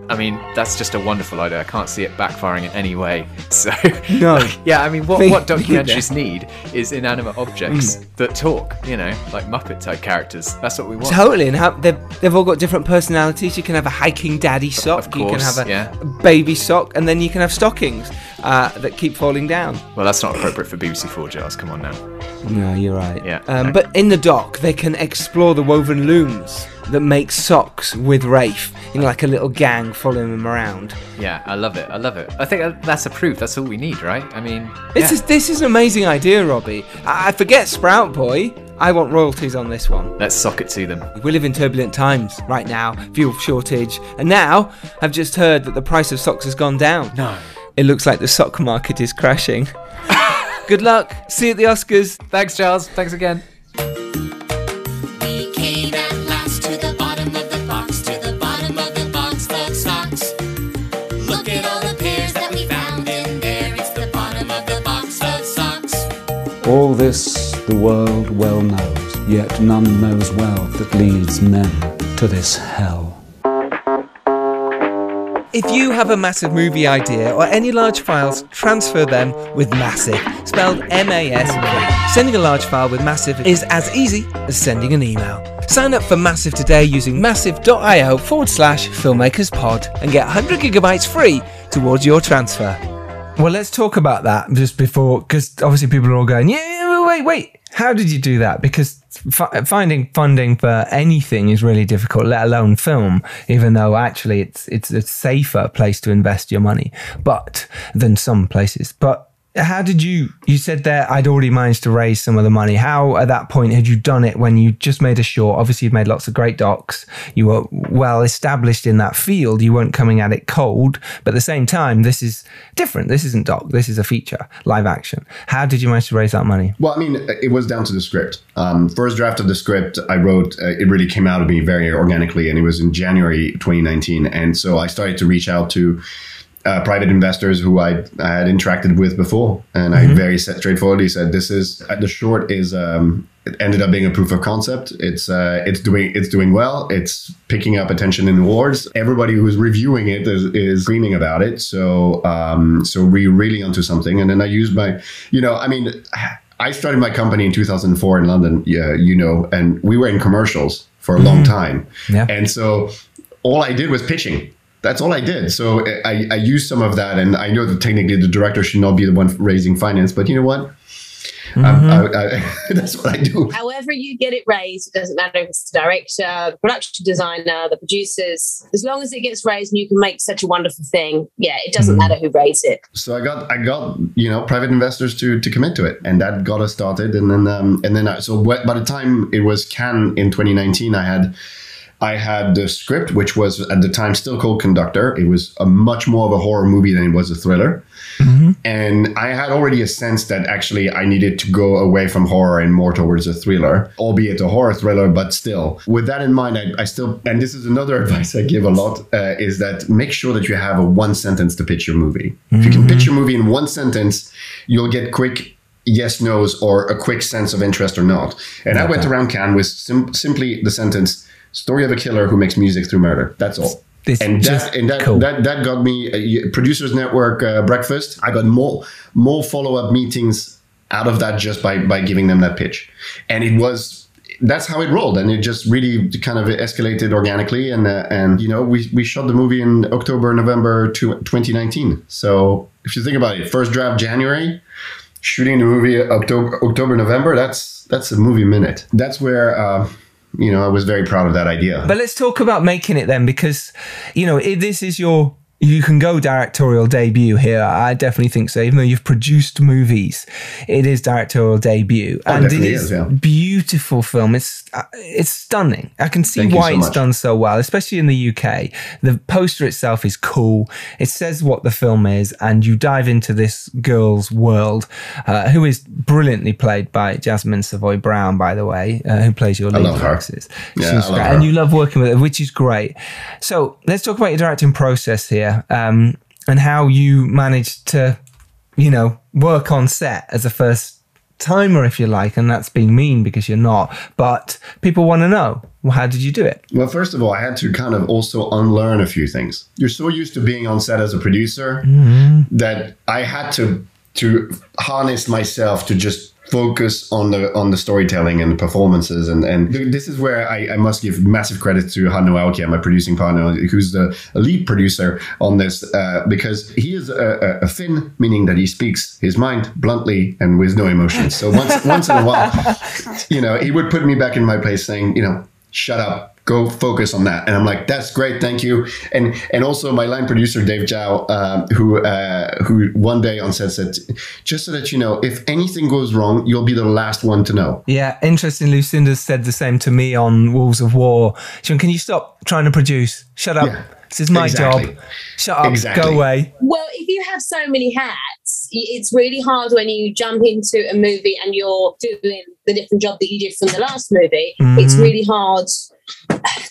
I mean, that's just a wonderful idea. I can't see it backfiring in any way. So, No. yeah, I mean, what, what documentaries need is inanimate objects mm. That talk, you know, like Muppet type characters. That's what we want. Totally, and how they've, they've all got different personalities. You can have a hiking daddy sock, Of you can have a yeah. baby sock, and then you can have stockings uh, that keep falling down. Well, that's not appropriate for BBC Four jars. Come on now. No, you're right. Yeah, Um, no. But in the dock, they can explore the woven looms that make socks with Rafe. Know, like a little gang following them around. Yeah, I love it. I love it. I think that's a proof. That's all we need, right? I mean, This yeah. is this is an amazing idea, Robbie. I, I forget Sprout Boy. I want royalties on this one. let's sock it to them. We live in turbulent times right now, fuel shortage, and now I've just heard that the price of socks has gone down. No. It looks like the sock market is crashing. Good luck. See you at the Oscars. Thanks, Charles. Thanks again. We came at last to the bottom of the box, to the bottom of the box of socks. Look at all the pairs that we found in there. It's the bottom of the box of socks. All this the world well knows, yet none knows well that leads men to this hell. If you have a massive movie idea or any large files, transfer them with Massive, spelled M-A-S-V. Sending a large file with Massive is as easy as sending an email. Sign up for Massive today using massive.io forward slash filmmakerspod and get 100 gigabytes free towards your transfer. Well, let's talk about that just before, because obviously people are all going, yeah, wait, wait. How did you do that? Because f- finding funding for anything is really difficult, let alone film. Even though actually it's it's a safer place to invest your money, but than some places. But how did you? You said there I'd already managed to raise some of the money. How at that point had you done it when you just made a short? Obviously, you've made lots of great docs. You were well established in that field. You weren't coming at it cold, but at the same time, this is different. This isn't doc. This is a feature, live action. How did you manage to raise that money? Well, I mean, it was down to the script. Um, first draft of the script I wrote, uh, it really came out of me very organically, and it was in January 2019. And so I started to reach out to uh, private investors who I, I had interacted with before, and I very straightforwardly said, "This is uh, the short is." Um, it ended up being a proof of concept. It's uh, it's doing it's doing well. It's picking up attention in awards. Everybody who's reviewing it is, is screaming about it. So um, so we really onto something. And then I used my, you know, I mean, I started my company in 2004 in London. Yeah, you know, and we were in commercials for a long time. Yeah. And so all I did was pitching. That's all I did. So I, I used some of that, and I know that technically the director should not be the one raising finance, but you know what? Um, I, I, that's what I do. However, you get it raised, it doesn't matter if it's the director, the production designer, the producers. As long as it gets raised and you can make such a wonderful thing, yeah, it doesn't matter who raised it. So I got I got you know private investors to to commit to it, and that got us started. And then um, and then I, so wh- by the time it was Cannes in 2019, I had. I had the script, which was at the time still called Conductor. It was a much more of a horror movie than it was a thriller. And I had already a sense that actually I needed to go away from horror and more towards a thriller, albeit a horror thriller, but still. With that in mind, I, I still, and this is another advice I give a lot, uh, is that make sure that you have a one sentence to pitch your movie. If you can pitch your movie in one sentence, you'll get quick yes nos or a quick sense of interest or not. And I went around Cannes with sim- simply the sentence story of a killer who makes music through murder. That's all. This and just that, and that, cool. that that got me a producers network uh, breakfast. I got more more follow up meetings out of that just by by giving them that pitch, and it was that's how it rolled, and it just really kind of escalated organically, and uh, and you know we we shot the movie in October November to 2019. So if you think about it, first draft January, shooting the movie October October November. That's that's a movie minute. That's where. Uh, you know, I was very proud of that idea. But let's talk about making it then, because you know this is your you can go directorial debut here. I definitely think so. Even though you've produced movies, it is directorial debut, Oh, and it is is, yeah. beautiful film. It's uh, it's stunning. I can see Thank why so it's much. done so well, especially in the UK. The poster itself is cool. It says what the film is, and you dive into this girl's world, uh, who is brilliantly played by Jasmin Savoy Brown, by the way, uh, who plays your lead love her. Yeah, I love her. and you love working with her, which is great. So let's talk about your directing process here um, and how you managed to, you know, work on set as a first timer, if you like. And that's being mean because you're not. But people want to know well, how did you do it? Well, first of all, I had to kind of also unlearn a few things. You're so used to being on set as a producer that I had to to harness myself to just focus on the on the storytelling and the performances and and this is where I, I must give massive credit to Hannu Aukia, my producing partner, who's the lead producer on this uh, because he is a, a, a Finn, meaning that he speaks his mind bluntly and with no emotions. So once once in a while, you know, he would put me back in my place, saying, you know, shut up go focus on that and i'm like that's great thank you and and also my line producer dave Zhao, um, who uh, who one day on set said just so that you know if anything goes wrong you'll be the last one to know Yeah, interesting. Lucinda said the same to me on Wolves of War. She went, Can you stop trying to produce? Shut up. Yeah, this is my exactly. job. Shut up. Exactly. Go away. Well, if you have so many hats, it's really hard when you jump into a movie and you're doing the different job that you did from the last movie. It's really hard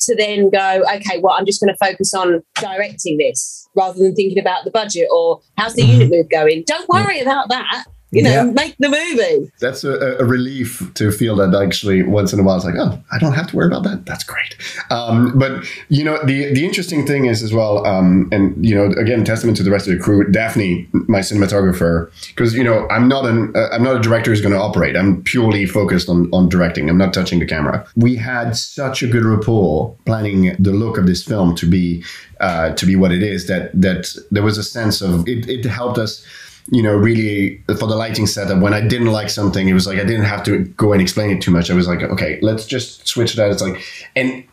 to then go, okay, well, I'm just going to focus on directing this rather than thinking about the budget or how's the mm-hmm. unit move going. Don't worry about that. You know, Yeah. make the movie. that's a, a relief to feel that actually once in a while it's like oh i don't have to worry about that. That's great. Um, but you know the the interesting thing is as well um, and you know again testament to the rest of the crew daphne my cinematographer because you know i'm not an uh, i'm not a director who's going to operate. I'm purely focused on on directing. I'm not touching the camera. We had such a good rapport planning the look of this film to be uh, to be what it is that that there was a sense of it, it helped us you know, really for the lighting setup, when I didn't like something, it was like I didn't have to go and explain it too much. I was like, okay, let's just switch that. It's like, and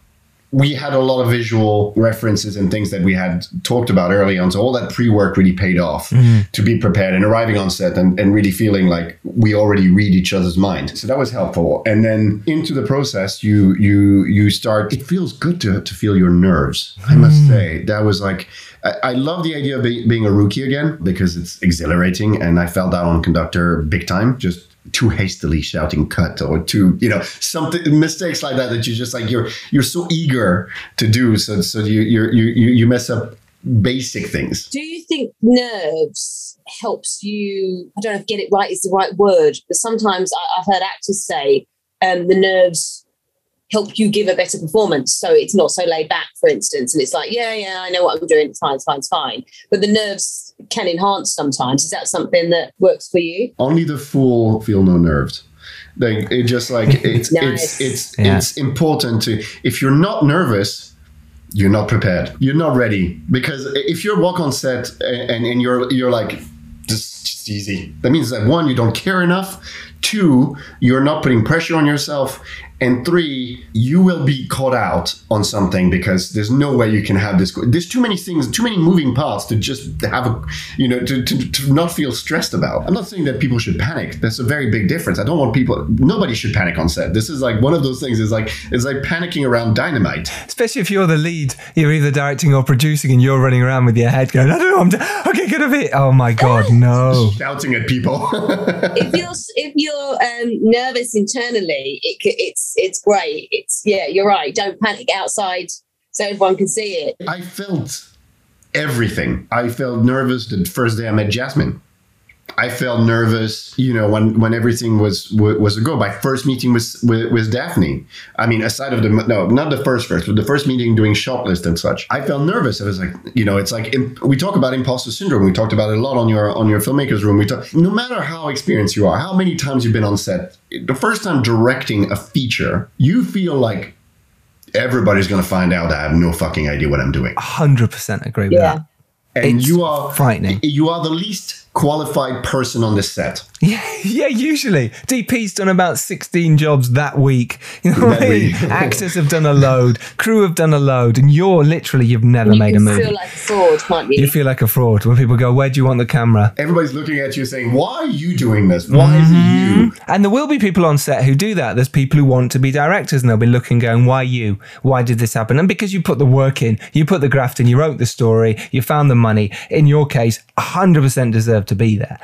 we had a lot of visual references and things that we had talked about early on. So all that pre-work really paid off mm-hmm. to be prepared and arriving on set and, and really feeling like we already read each other's mind. So that was helpful. And then into the process, you you you start. It feels good to to feel your nerves. I must mm. say that was like. I, I love the idea of be, being a rookie again because it's exhilarating, and I fell down on conductor big time. Just too hastily shouting cut or too you know something mistakes like that that you just like you're you're so eager to do so so you you you you mess up basic things Do you think nerves helps you? I don't know if get it right is the right word, but sometimes I, I've heard actors say um, the nerves help you give a better performance. So it's not so laid back, for instance. And it's like, yeah, yeah, I know what I'm doing. It's fine, it's fine, it's fine. But the nerves can enhance sometimes. Is that something that works for you? only the fool feel no nerves like it just like it's Nice. it's it's Yeah. it's important to if you're not nervous you're not prepared you're not ready because if you walk on set and, and you're you're like just, just easy that means that one you don't care enough two you're not putting pressure on yourself and three you will be caught out on something because there's no way you can have this. There's too many things too many moving parts to just have a you know to, to, to not feel stressed about. I'm not saying that people should panic. That's a very big difference. I don't want people nobody should panic on set. This is like one of those things. Is like it's like panicking around dynamite. Especially if you're the lead, you're either directing or producing and you're running around with your head going, I don't know, I'm d- okay, good of it. Oh my God, no. shouting at people. If you're if you're um, nervous internally, it, c- it's great. It's yeah, you're right. Don't panic outside so everyone can see it. I felt everything. I felt nervous the first day I met Jasmin. I felt nervous, you know, when, when everything was wa- was a go. My first meeting was with, with Daphne. I mean, aside of the no, not the first first, but the first meeting doing shortlist and such. I felt nervous. I was like, you know, it's like imp- we talk about imposter syndrome. We talked about it a lot on your on your filmmakers room. We talk. No matter how experienced you are, how many times you've been on set, the first time directing a feature, you feel like everybody's going to find out I have no fucking idea what I'm doing. 100% agree with Yeah. that. and It's you are frightening. You are the least qualified person on the set. Yeah, yeah, usually. DP's done about 16 jobs that week. You know what That I mean? Actors have done a load, crew have done a load, and you're literally, you've never You made a can movie. feel like a fraud, can't you? you feel like a fraud when people go, Where do you want the camera? Everybody's looking at you saying, "Why are you doing this? Why is it mm-hmm. you?" And there will be people on set who do that. There's people who want to be directors and they'll be looking, going, Why you? Why did this happen? And because you put the work in, you put the graft in, you wrote the story, you found the money, in your case, 100% deserve to be there.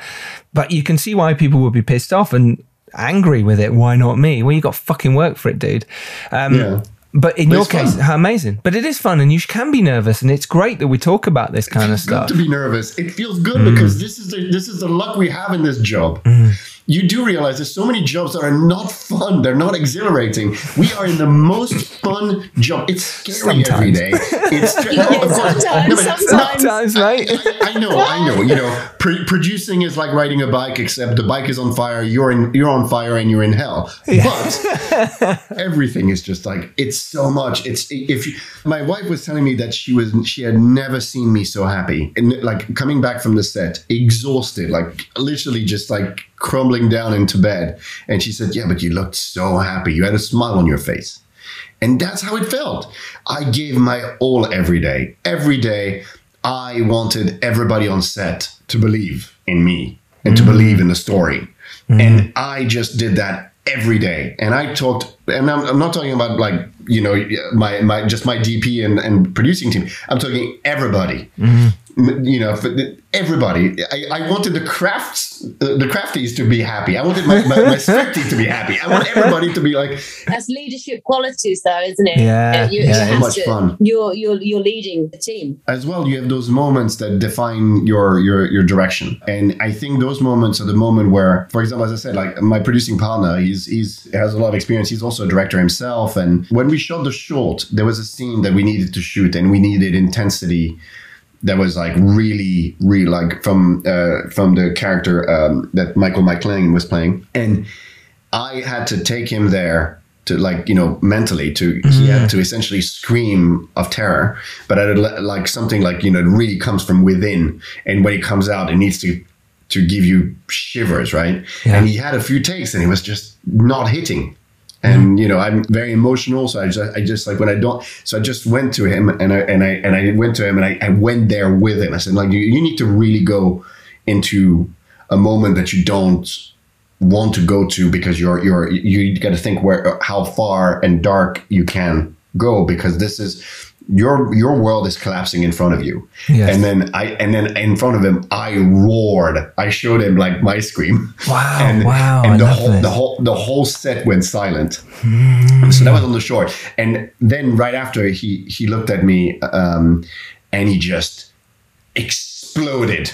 But you can see why people would be pissed off and angry with it. Why not me? Well, you got fucking work for it, dude. Um, Yeah. But in But your case, fun. how amazing. But it is fun and you can be nervous and it's great that we talk about this kind of It's good stuff. to be nervous. It feels good because this is the this is the luck we have in this job. You do realize there's so many jobs that are not fun. They're not exhilarating. We are in the most fun job. It's scary every Sometimes. day. It's Yeah, of course. sometimes, No, sometimes. Sometimes, right? I, I know, I know. You know, pr- producing is like riding a bike, except the bike is on fire. You're in, you're on fire, and you're in hell. But everything is just like it's so much. It's if you, my wife was telling me that she was she had never seen me so happy, and like coming back from the set, exhausted, like literally just like crumbling down into bed, and she said, "Yeah, but you looked so happy. You had a smile on your face." And that's how it felt. I gave my all every day. Every day, I wanted everybody on set to believe in me and to mm. believe in the story. Mm-hmm. And I just did that every day. And I talked, and I'm, I'm not talking about like, you know, my, my just my DP and, and producing team. I'm talking everybody. M- You know, for everybody. I, I wanted the crafts, the, the crafties to be happy. I wanted my, my, my script to be happy. I want everybody to be like, That's leadership qualities, though, isn't it? Yeah, Uh, you, yeah, you so have much to- fun. You're you're you're leading the team. as well you have those moments that define your your your direction and i think those moments are the moment where for example as i said like my producing partner he's he's has a lot of experience he's also a director himself and when we shot the short there was a scene that we needed to shoot and we needed intensity that was like really really like from uh, from the character um, that michael mclean was playing and I had to take him there to like you know mentally to he had to essentially scream of terror, but a, like something like you know it really comes from within, and when it comes out, it needs to to give you shivers, right? Yeah. And he had a few takes, and he was just not hitting. And mm-hmm. you know, I'm very emotional, so I just, I just like when I don't. So I just went to him, and I and I and I went to him, and I, I went there with him. I said, like, you, you need to really go into a moment that you don't want to go to because you're you're you got to think where how far and dark you can go because this is your your world is collapsing in front of you. Yes. and then i and then in front of him i roared. I showed him like my scream. Wow, and, wow, and the whole the whole the whole set went silent. So that was on the short. And then right after he he looked at me um and he just exploded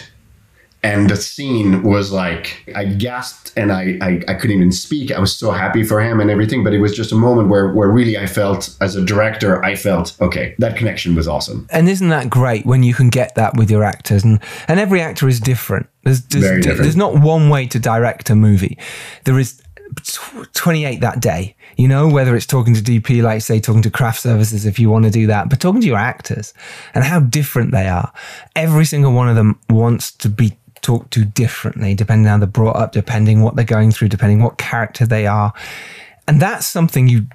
and the scene was like I gasped and I, I I couldn't even speak. I was so happy for him and everything, but it was just a moment where where really I felt as a director, I felt okay, that connection was awesome. And isn't that great when you can get that with your actors? And and every actor is different. There's there's, Very different. there's not one way to direct a movie. There is 28 that day. You know, whether it's talking to DP, like say talking to craft services, if you want to do that, but talking to your actors and how different they are. Every single one of them wants to be talked to differently, depending on how they're brought up, depending what they're going through, depending what character they are. And that's something you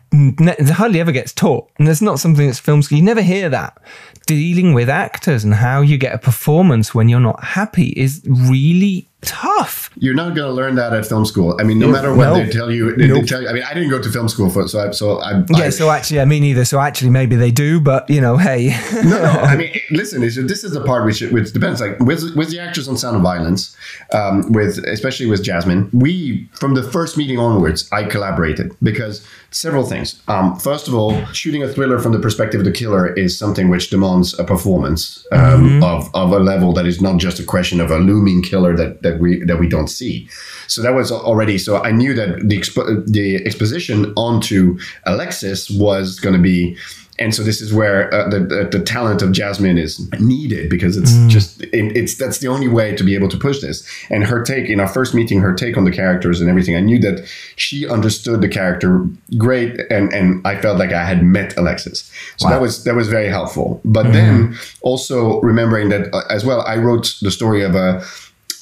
hardly ever gets taught. And there's not something that's film school. You never hear that. Dealing with actors and how you get a performance when you're not happy is really tough. You're not going to learn that at film school. I mean, no matter what No. they tell you, they, they tell you. I mean, I didn't go to film school for so I so I Yeah, I, so actually, yeah, me neither. So actually, maybe they do, but you know, hey. no, no. I mean, listen. This is the part which which depends. Like with with the actors on Sound of Violence, um, with especially with Jasmin, we from the first meeting onwards, I collaborated because several things. Um, first of all, shooting a thriller from the perspective of the killer is something which demands a performance um, of of a level that is not just a question of a looming killer that that we that we don't see. So that was already. So I knew that the expo- the exposition onto Alexis was going to be and so this is where uh, the, the the talent of Jasmin is needed because it's just it, it's that's the only way to be able to push this. And her take in our first meeting, her take on the characters and everything, I knew that she understood the character great, and and I felt like I had met Alexis. So that was that was very helpful. But then also remembering that uh, as well, I wrote the story of a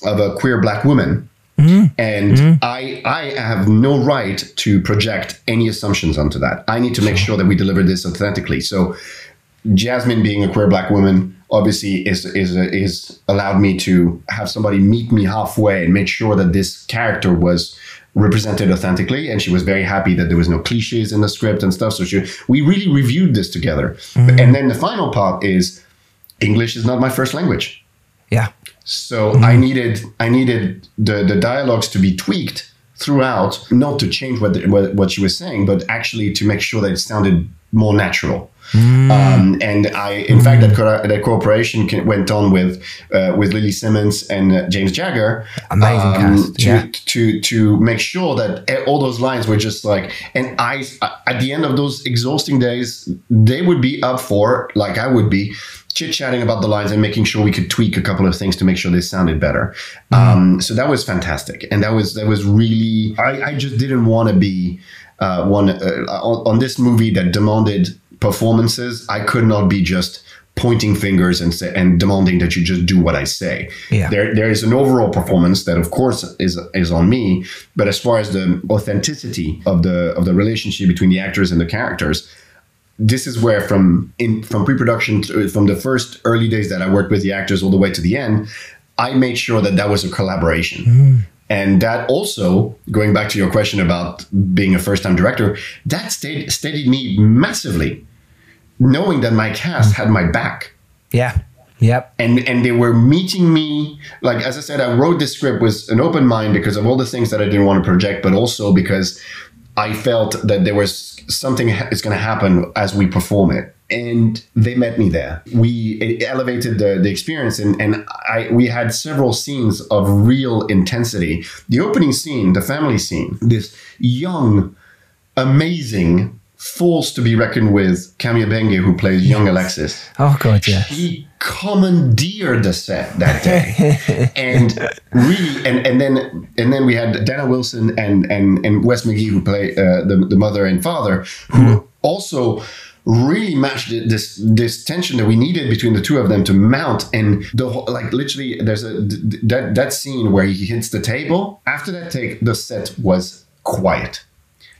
of a queer black woman. Mm-hmm. And mm-hmm. I I have no right to project any assumptions onto that. I need to make sure. that we deliver this authentically. So Jasmin being a queer black woman obviously is is is allowed me to have somebody meet me halfway and make sure that this character was represented authentically. And she was very happy that there was no cliches in the script and stuff. So she, we really reviewed this together. Mm-hmm. And then the final part is english is not my first language so I hmm. needed I needed the the dialogues to be tweaked throughout, not to change what, the, what what she was saying, but actually to make sure that it sounded more natural. Um, and I, in fact, that, co- that cooperation can, went on with uh, with Lili Simmons and uh, James Jagger. um, Amazing cast, to, yeah. to to make sure that all those lines were just like, and I at the end of those exhausting days, they would be up for like I would be chit chatting about the lines and making sure we could tweak a couple of things to make sure they sounded better. Um, so that was fantastic, and that was that was really I, I just didn't want to be uh, one uh, on, on this movie that demanded performances. I could not be just pointing fingers and say, and demanding that you just do what I say. Yeah. There there is an overall performance that of course is is on me, but as far as the authenticity of the of the relationship between the actors and the characters, this is where from in from pre-production to, from the first early days that I worked with the actors all the way to the end, I made sure that that was a collaboration. Mm-hmm. And that also, going back to your question about being a first-time director, that stayed, steadied me massively, knowing that my cast had my back Yeah. Yep. and and they were meeting me like as i said i wrote this script with an open mind because of all the things that i didn't want to project but also because i felt that there was something is going to happen as we perform it and they met me there we elevated the, the experience and, and i we had several scenes of real intensity the opening scene the family scene this young amazing force to be reckoned with Camille Benge, who plays young Alexis. Oh god, yeah. he commandeered the set that day. And really and, and then and then we had Dana Wilson and and and Wes McGee who play uh, the, the mother and father who also really matched this this tension that we needed between the two of them to mount. And the whole, like literally there's a that that scene where he hits the table. After that take the set was quiet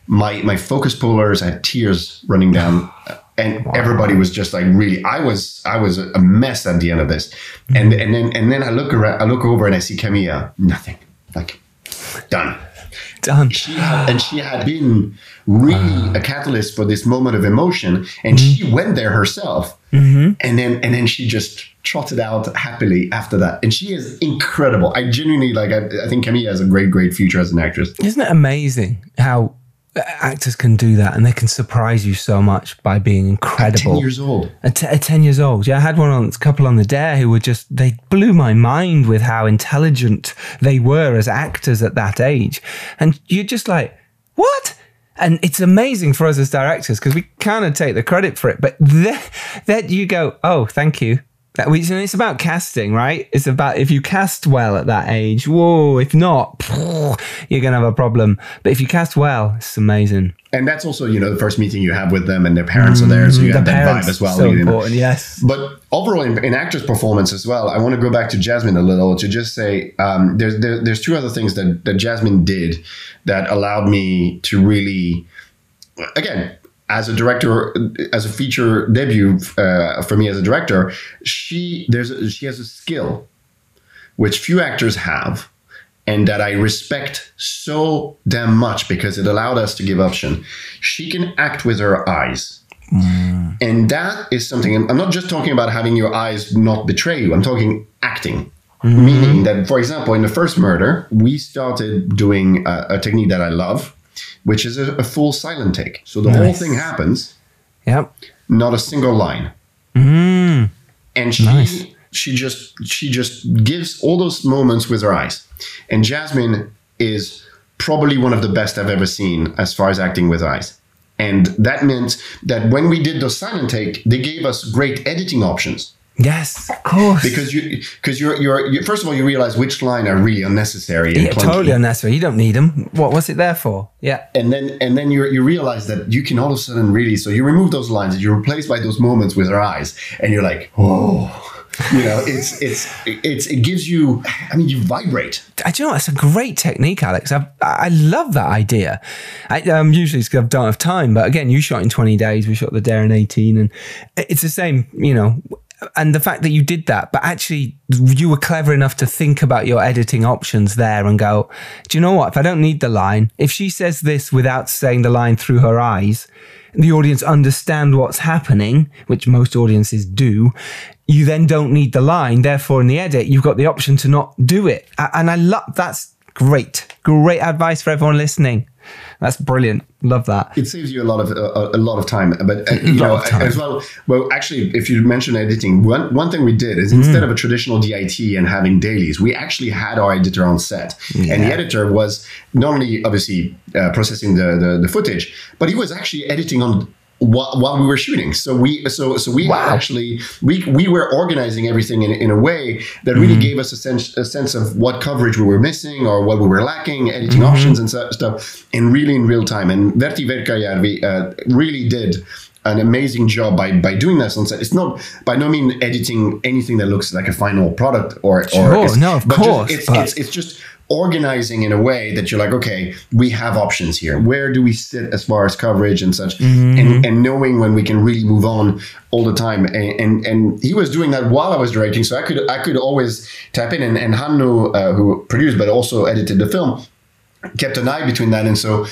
my my focus pullers I had tears running down uh, and everybody was just like really I was I was a mess at the end of this. Mm-hmm. And and then and then I look around I look over and I see Camilla nothing like done. Done. she had, and she had been really a catalyst for this moment of emotion and she mm-hmm. went there herself. Mm-hmm. And then and then she just trotted out happily after that. And she is incredible. I genuinely like I, I think Camilla has a great great future as an actress. Isn't it amazing how uh, actors can do that and they can surprise you so much by being incredible? 10 years old At, t- at 10 years old. Yeah, I had one on, a couple on the Dare who were just, they blew my mind with how intelligent they were as actors at that age. And you're just like, what? And it's amazing for us as directors because we kind of take the credit for it. But then you go, oh, thank you. That we, and it's about casting, right? It's about if you cast well at that age, whoa, if not, you're going to have a problem. But if you cast well, it's amazing. and that's also you know the first meeting you have with them and their parents are there so you Mm, the have that vibe as well so you know. important, yes. but overall in, in actors performance as well i want to go back to jasmin a little to just say um, there's there, there's two other things that, that jasmin did that allowed me to really again as a director as a feature debut uh, for me as a director she there's a, she has a skill which few actors have and that I respect so damn much because it allowed us to give option. She can act with her eyes. And that is something, I'm not just talking about having your eyes not betray you, I'm talking acting. Meaning that, for example, in the first murder, we started doing a, a technique that I love, which is a, a full silent take. So the whole thing happens, Yep. not a single line. Mm. and she Nice. she just she just gives all those moments with her eyes and jasmin is probably one of the best i've ever seen as far as acting with eyes and that meant that when we did the silent take they gave us great editing options Yes, of course. because you because you're, you're you first of all you realize which line are really unnecessary and yeah, clunky. totally unnecessary. You don't need them. What? was it there for? Yeah. and then and then you you realize that you can all of a sudden really so you remove those lines and you replace by those moments with her eyes and you're like oh you know it's it's it's it gives you i mean you vibrate I do you know what? It's a great technique, Alex. I I love that idea. I, um, usually it's 'cause I don't have time, but again, you shot in twenty days. We shot the Dare in eighteen, and it's the same. You know, and the fact that you did that, but actually you were clever enough to think about your editing options there and go, do you know what? If I don't need the line, if she says this without saying the line through her eyes, the audience understand what's happening, which most audiences do. You then don't need the line. Therefore, in the edit, you've got the option to not do it. And I love that's great, great advice for everyone listening. That's brilliant. Love that. it saves you a lot of uh, a lot of time but uh, you know time. as well well actually if you mention editing one one thing we did is instead Mm. of a traditional DIT and having dailies we actually had our editor on set and the editor was not only obviously uh, processing the, the the footage but he was actually editing on while, while we were shooting so we so so we Wow. actually we we were organizing everything in, in a way that really gave us a sense a sense of what coverage we were missing or what we were lacking editing Mm-hmm. options and so- stuff in really in real time and Verti Verkajärvi uh, really did an amazing job by by doing this on set. It's not by no means editing anything that looks like a final product or Sure, or it's- no, of but just- course, it's, but- it's it's just organizing in a way that you're like okay we have options here. Where do we sit as far as coverage and such? Mm-hmm. and and knowing when we can really move on all the time. And and, and he was doing that while I was directing. So I could I could always tap in. And, and Hannu uh, who produced but also edited the film kept an eye between that. And so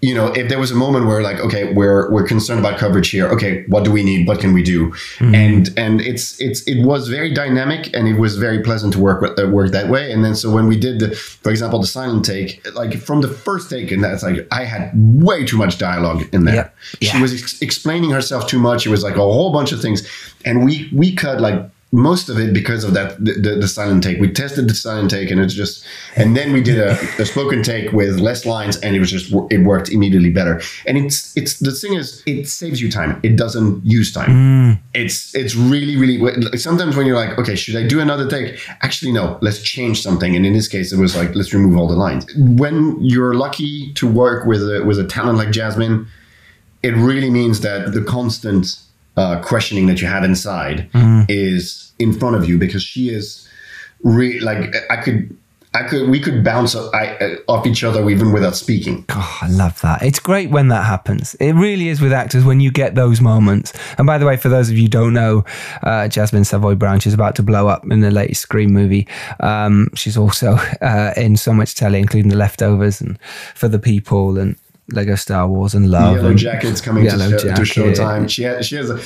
you know if there was a moment where like okay we're we're concerned about coverage here okay what do we need? What can we do? And and it's it's it was very dynamic and it was very pleasant to work with uh, work that way. And then so when we did the for example the silent take like from the first take and that's like i had way too much dialogue in there. Yep. she was ex- explaining herself too much. It was like a whole bunch of things. And we we cut like most of it because of that the, the, the silent take. We tested the silent take and it's just and then we did a, a spoken take with less lines and it was just it worked immediately better. And it's it's the thing is it saves you time. It doesn't use time. Mm. It's it's really really sometimes when you're like okay should i do another take? Actually no. Let's change something. And in this case it was like let's remove all the lines. When you're lucky to work with a with a talent like jasmin it really means that the constant uh, questioning that you have inside is in front of you because she is re- like I could I could we could bounce off, I, uh, off each other even without speaking. Oh, I love that. It's great when that happens. It really is with actors when you get those moments. And by the way, for those of you who don't know, uh, Jasmin Savoy Brown, she's about to blow up in the latest Scream movie. Um, she's also uh, in so much telly, including The Leftovers and For the People and Lego Star Wars and Love. Yellow and Jacket's coming to, Yellow show, to. Showtime. She has, she has a.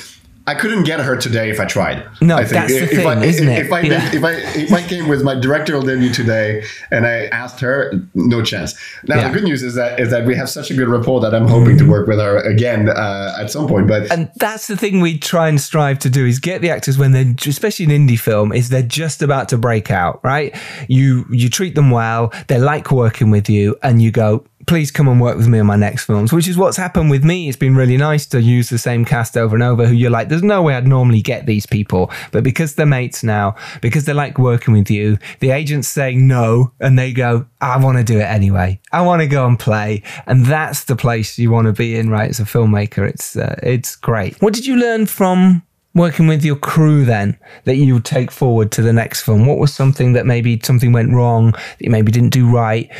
I couldn't get her today if I tried. No, I think. that's the if thing, I, isn't if, it? If I, Yeah. if I if I came with my directorial debut today and I asked her, no chance. Now Yeah. The good news is that is that we have such a good rapport that I'm hoping to work with her again uh, at some point. But and that's the thing we try and strive to do is get the actors when they're especially in indie film is they're just about to break out right you you treat them well they like working with you and you go please come and work with me on my next films which is what's happened with me. It's been really nice to use the same cast over and over who you're like there's no way i'd normally get these people. But because they're mates now because they like working with you the agents say no and they go i want to do it anyway. I want to go and play. And that's the place you want to be in right? As a filmmaker it's uh, it's great. What did you learn from working with your crew then that you would take forward to the next film what was something that maybe something went wrong that you maybe didn't do right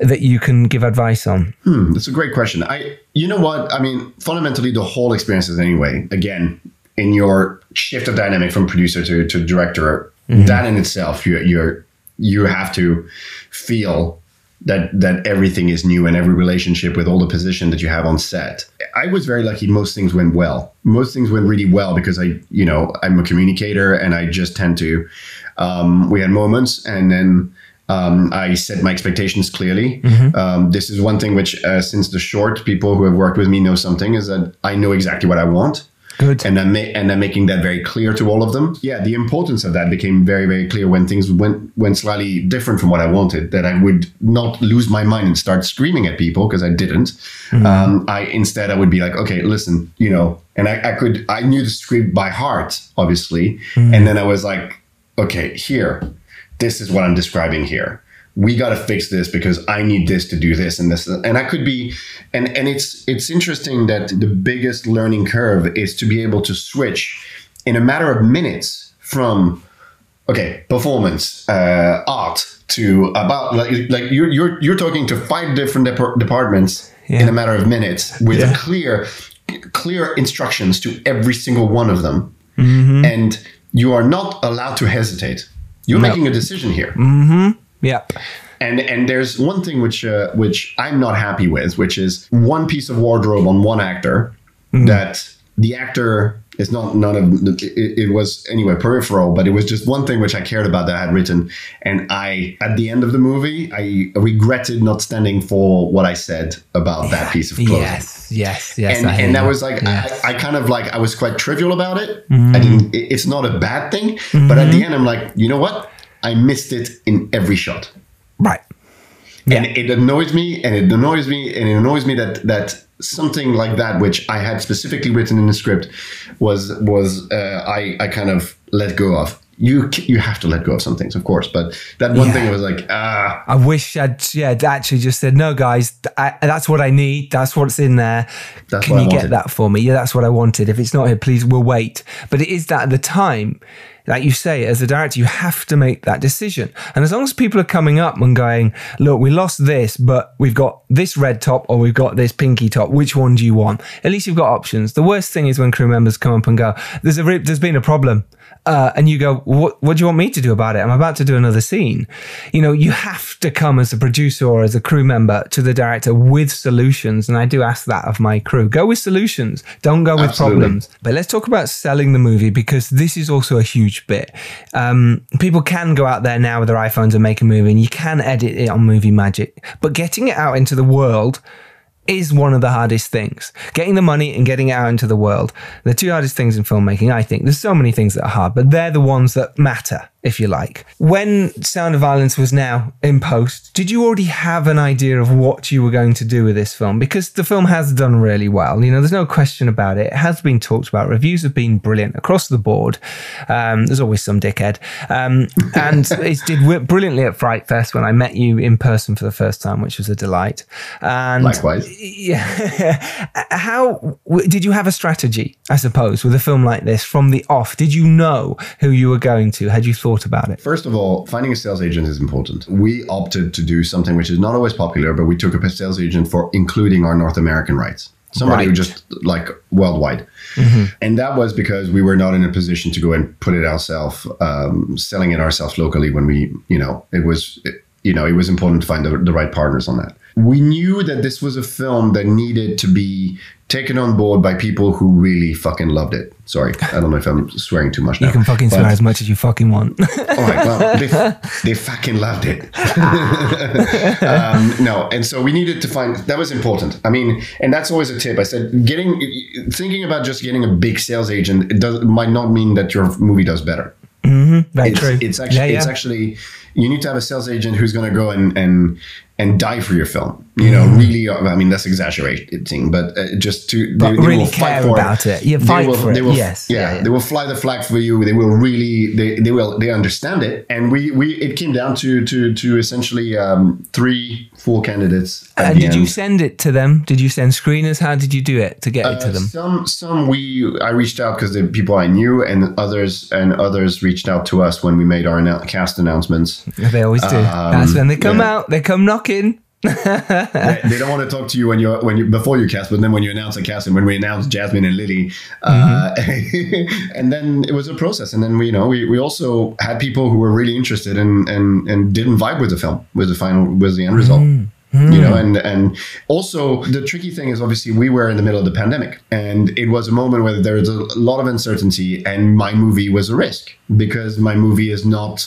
that you can give advice on Hmm, that's a great question. I, you know what? I mean, fundamentally, the whole experience is anyway. Again, in your shift of dynamic from producer to, to director, that in itself, you you're you have to feel that that everything is new and every relationship with all the position that you have on set. I was very lucky. Most things went well. Most things went really well because I, you know, I'm a communicator and I just tend to. Um, we had moments and then. Um, I set my expectations clearly. Um, this is one thing which, uh, since the short, people who have worked with me know something is that I know exactly what I want. Good. And I'm, ma- and I'm making that very clear to all of them. Yeah, the importance of that became very, very clear when things went went slightly different from what I wanted. That I would not lose my mind and start screaming at people because I didn't. Um, I instead I would be like, okay, listen, you know, and I, I could I knew the script by heart, obviously, and then I was like, okay, here, this is what I'm describing here. We got to fix this because I need this to do this and this and I could be and and it's it's interesting that the biggest learning curve is to be able to switch in a matter of minutes from okay performance uh, art to about like like you're you're you're talking to five different dep- departments in a matter of minutes with Yeah. clear clear instructions to every single one of them. Mm-hmm. and you are not allowed to hesitate. You're making a decision here yep and and there's one thing which uh, which I'm not happy with, which is one piece of wardrobe on one actor that the actor is not none of the- it, it was anyway peripheral, but it was just one thing which I cared about that I had written, and I at the end of the movie I regretted not standing for what I said about that piece of clothing. Yes, yes, yes. and, and that was like Yes. I, I kind of like I was quite trivial about it. Mm-hmm. I didn't. it- It's not a bad thing, but at the end I'm like, you know what? I missed it in every shot, right. Yeah. and it annoys me, and it annoys me, and it annoys me that that something like that, which I had specifically written in the script, was was uh, I I kind of let go of. You you have to let go of some things, of course, but that one Yeah. thing was like ah. I wish I'd yeah actually just said no, guys. I, that's what I need. That's what's in there. That's Can you get that for me? Yeah, that's what I wanted. If it's not here, please, we'll wait. But it is that at the time, like you say, as a director, you have to make that decision. And as long as people are coming up and going, look, we lost this, but we've got this red top or we've got this pinky top. Which one do you want? At least you've got options. The worst thing is when crew members come up and go, "There's a re- there's been a problem." uh, and you go, what, what do you want me to do about it? I'm about to do another scene. You know, you have to come as a producer or as a crew member to the director with solutions. And I do ask that of my crew. Go with solutions. Don't go with Absolutely. problems. But let's talk about selling the movie because this is also a huge bit. Um, people can go out there now with their iPhones and make a movie and you can edit it on Movie Magic. But getting it out into the world is one of the hardest things. Getting the money and getting it out into the world. The two hardest things in filmmaking, I think. There's so many things that are hard, but they're the ones that matter, if you like. When Sound of Violence was now in post, did you already have an idea of what you were going to do with this film? Because the film has done really well. You know, there's no question about it. It has been talked about. Reviews have been brilliant across the board. Um, there's always some dickhead. Um, and it did brilliantly at Fright Fest when I met you in person for the first time, which was a delight. And Likewise. yeah. How did you have a strategy? I suppose with a film like this from the off. Did you know who you were going to? Had you thought about it? First of all, finding a sales agent is important. We opted to do something which is not always popular, but we took a sales agent for including our North American rights. Somebody who just like worldwide. And that was because we were not in a position to go and put it ourselves, um, selling it ourselves locally when we, you know, it was, it, you know, it was important to find the, the right partners on that. We knew that this was a film that needed to be taken on board by people who really fucking loved it. Sorry, I don't know if I'm swearing too much now. You can fucking swear as much as you fucking want. all right, well, they, they fucking loved it. um, no, and so we needed to find that was important. I mean, and that's always a tip. I said getting thinking about just getting a big sales agent it does might not mean that your movie does better. Very It's, true. it's actually yeah, yeah. it's actually you need to have a sales agent who's going to go and and and die for your film. You know, really. uh, I mean, that's exaggerating, but uh, just to. But really care about it. Yeah, They fight will- for they it. Yes. yeah, Yeah, yeah. they will fly the flag for you. They will really, they, they will, they understand it. And we, we, it came down to to to essentially um, three four candidates. at And the did you send it to them? Did you send screeners? How did you do it to get it to Uh, them? Some, some we I reached out because the people I knew, and others and others reached out to us when we made our cast announcements. They always do. um, That's when they come yeah. out. They come knocking. they, they don't want to talk to you when you're when you before you cast, but then when you announce a cast, and when we announced Jasmin and Lili, uh, and then it was a process, and then we you know we, we also had people who were really interested and and and didn't vibe with the film with the final with the end result. You know, and and also the tricky thing is obviously we were in the middle of the pandemic, and it was a moment where there was a lot of uncertainty, and my movie was a risk because my movie is not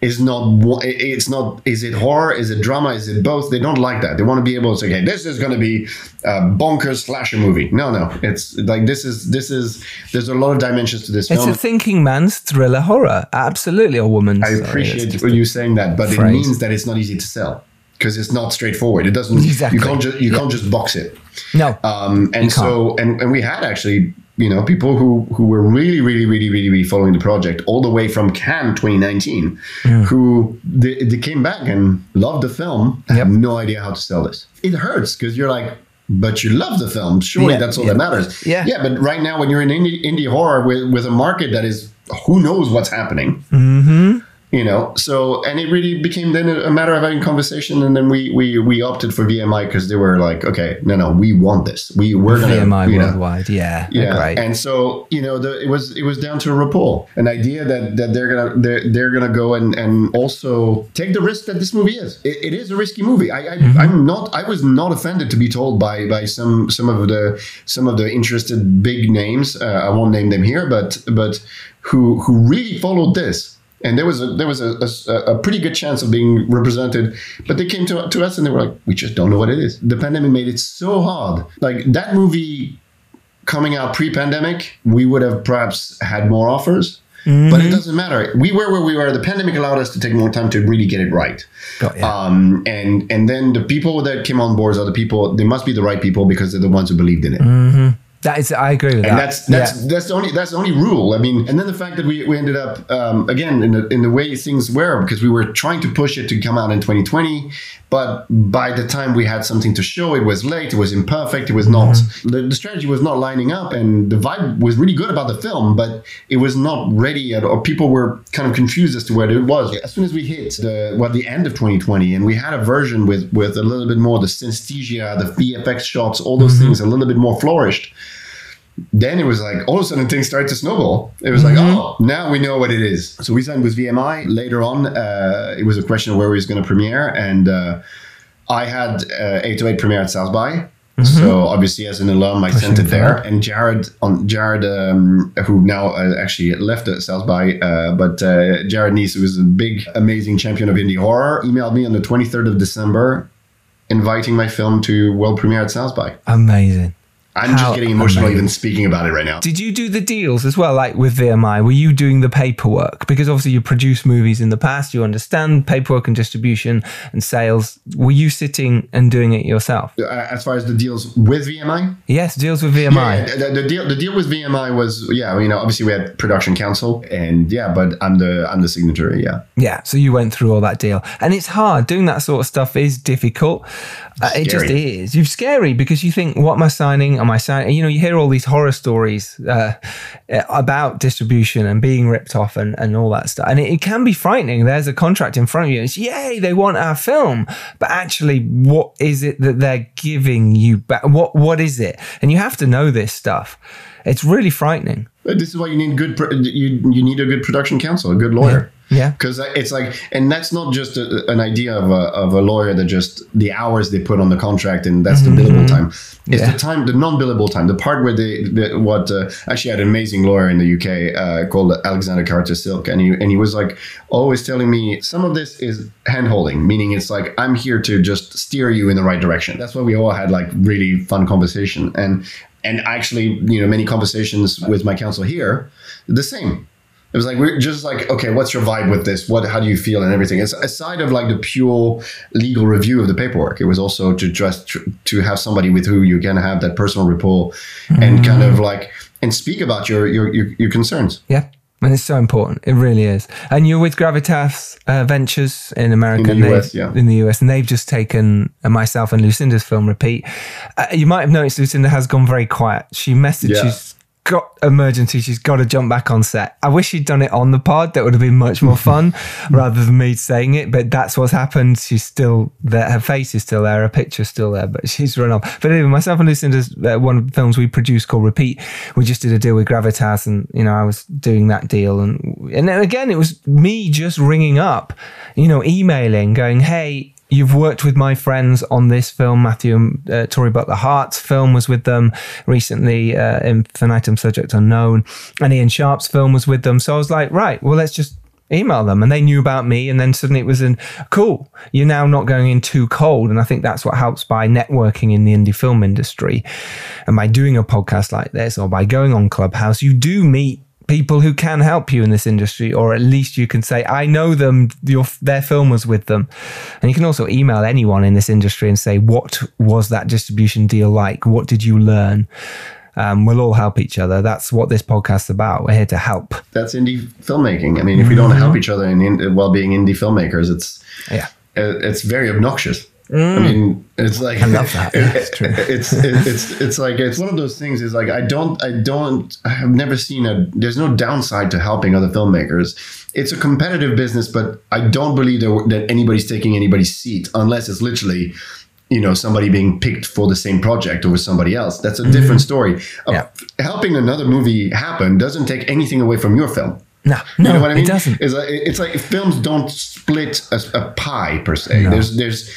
is not it's not is it horror? Is it drama? Is it both? They don't like that. They want to be able to say okay this is going to be a bonkers slasher movie. No no. It's like this is this is there's a lot of dimensions to this It's film. a thinking man's thriller horror. Absolutely, a woman's. i appreciate just- you saying that but it means that it's not easy to sell because it's not straightforward. It doesn't Exactly. you can't just you can't just box it. No. um, and so and, and we had actually you know people who who were really really really really really following the project all the way from Cannes 2019 who they, they came back and loved the film I have no idea how to sell this. It hurts because you're like but you love the film surely Yeah, that's all yeah. that matters. Yeah. yeah but right now when you're in indie, indie horror with, with a market that is who knows what's happening mm-hmm. You know so and it really became then a, matter of having conversation and then we we we opted for VMI because they were like okay no no we want this we we're gonna VMI you know, worldwide. Yeah, yeah, great. and so you know, the, it was it was down to a rapport, an idea that that they're gonna they're, they're gonna go and and also take the risk that this movie is. It, it is a risky movie. I, I Mm-hmm. I'm not I was not offended to be told by by some some of the some of the interested big names. Uh, I won't name them here, but but who who really followed this. And there was a there was a, a, a pretty good chance of being represented, but they came to, to us and they were like, "We just don't know what it is." The pandemic made it so hard. Like that movie coming out pre-pandemic, we would have perhaps had more offers. But it doesn't matter. We were where we were. The pandemic allowed us to take more time to really get it right. Got ya. Um, and and then the people that came on board are the people. They must be the right people because they're the ones who believed in it. That is, I agree with that. And that's that's Yeah. that's the only that's the only rule. I mean, and then the fact that we, we ended up um, again in the in the way things were because we were trying to push it to come out in 2020, but by the time we had something to show, it was late. It was imperfect. It was not the, the strategy was not lining up, and the vibe was really good about the film, but it was not ready at or people were kind of confused as to where it was. As soon as we hit the well the end of 2020, and we had a version with with a little bit more the synesthesia, the VFX shots, all those things a little bit more flourished then it was like all of a sudden things started to snowball. It was like, oh, now we know what it is. So we signed with VMI. Later on, uh, it was a question of where we was going to premiere, and uh, I had uh, 808 premiere at South by. So obviously, as an alum, I sent it there. And Jarod, on Jarod, um, who now uh, actually left at South by, uh, but uh, Jarod Neece, who is a big, amazing champion of indie horror, emailed me on the 23rd of December, inviting my film to world premiere at South by. amazing. I'm How just getting emotional amazing. even speaking about it right now. Did you do the deals as well, like with VMI? Were you doing the paperwork? Because obviously you produced movies in the past, you understand paperwork and distribution and sales. Were you sitting and doing it yourself? Uh, as far as the deals with VMI, Yes, deals with VMI. yeah, the, the deal the deal with VMI was yeah, you know, obviously we had production council and yeah, but I'm the I'm the signatory, yeah. Yeah, so you went through all that deal, and it's hard doing that sort of stuff. Is difficult. Uh, it just is. You're scary because you think, "What am I signing? I signing?" You know, you hear all these horror stories uh, about distribution and being ripped off and, and all that stuff, and it, it can be frightening. There's a contract in front of you. And it's yay, they want our film, but actually, what is it that they're giving you back? What what is it? And you have to know this stuff. It's really frightening. This is why you need good you you need a good production counsel, a good lawyer. Yeah. Because it's like, and that's not just a, an idea of a, of a lawyer that just the hours they put on the contract and that's the billable time. It's Mm-hmm. Yeah. the time, the non-billable time, the part where they, the, what, uh, actually I had an amazing lawyer in the UK uh, called Alexander Carter Silk. And he, and he was like always telling me some of this is hand holding, meaning it's like, I'm here to just steer you in the right direction. That's why we all had like really fun conversation. And, and actually, you know, many conversations with my counsel here, the same. It was like we're just like, okay, what's your vibe with this? What, how do you feel, and everything. It's aside of like the pure legal review of the paperwork. It was also to just to have somebody with who you can have that personal rapport, and kind of like and speak about your your your, your concerns. Yeah. And it's so important. It really is. And you're with Gravitas uh, Ventures in America. In the US, yeah. In the US. And they've just taken uh, myself and Lucinda's film repeat. Uh, you might have noticed Lucinda has gone very quiet. She she's got emergency. She's got to jump back on set. I wish she'd done it on the pod. That would have been much more fun rather than me saying it. But that's what's happened. She's still there. Her face is still there. Her picture's still there, but she's run off. But anyway, myself and Lucinda's uh, one of the films we produced called Repeat. We just did a deal with Gravitas, and you know I was doing that deal, and and then again it was me just ringing up, you know, emailing, going, hey. You've worked with my friends on this film. Matthew uh, Tori Butler Hart's film was with them recently, uh, Infinitum Subject Unknown, and Ian Sharp's film was with them. So I was like, right, well, let's just email them. And they knew about me. And then suddenly it was in, cool, you're now not going in too cold. And I think that's what helps by networking in the indie film industry. And by doing a podcast like this or by going on Clubhouse, you do meet people who can help you in this industry, or at least you can say, I know them, your, their film was with them. And you can also email anyone in this industry and say, what was that distribution deal like? What did you learn? Um, we'll all help each other. That's what this podcast's about. We're here to help. That's indie filmmaking. I mean, if we don't help each other in, in while being indie filmmakers, it's Yeah. uh, it's very obnoxious. I mean, it's like I love that. Yeah, it's true. it's it's it's like it's one of those things. Is like I don't I don't I have never seen a. There's no downside to helping other filmmakers. It's a competitive business, but I don't believe that, that anybody's taking anybody's seat unless it's literally. You know, somebody being picked for the same project over somebody else. That's a different story. Uh, Mm-hmm. Helping another movie happen doesn't take anything away from your film. No, no, you know what I mean? it doesn't. It's like, it's like films don't split a, a pie per se. There's there's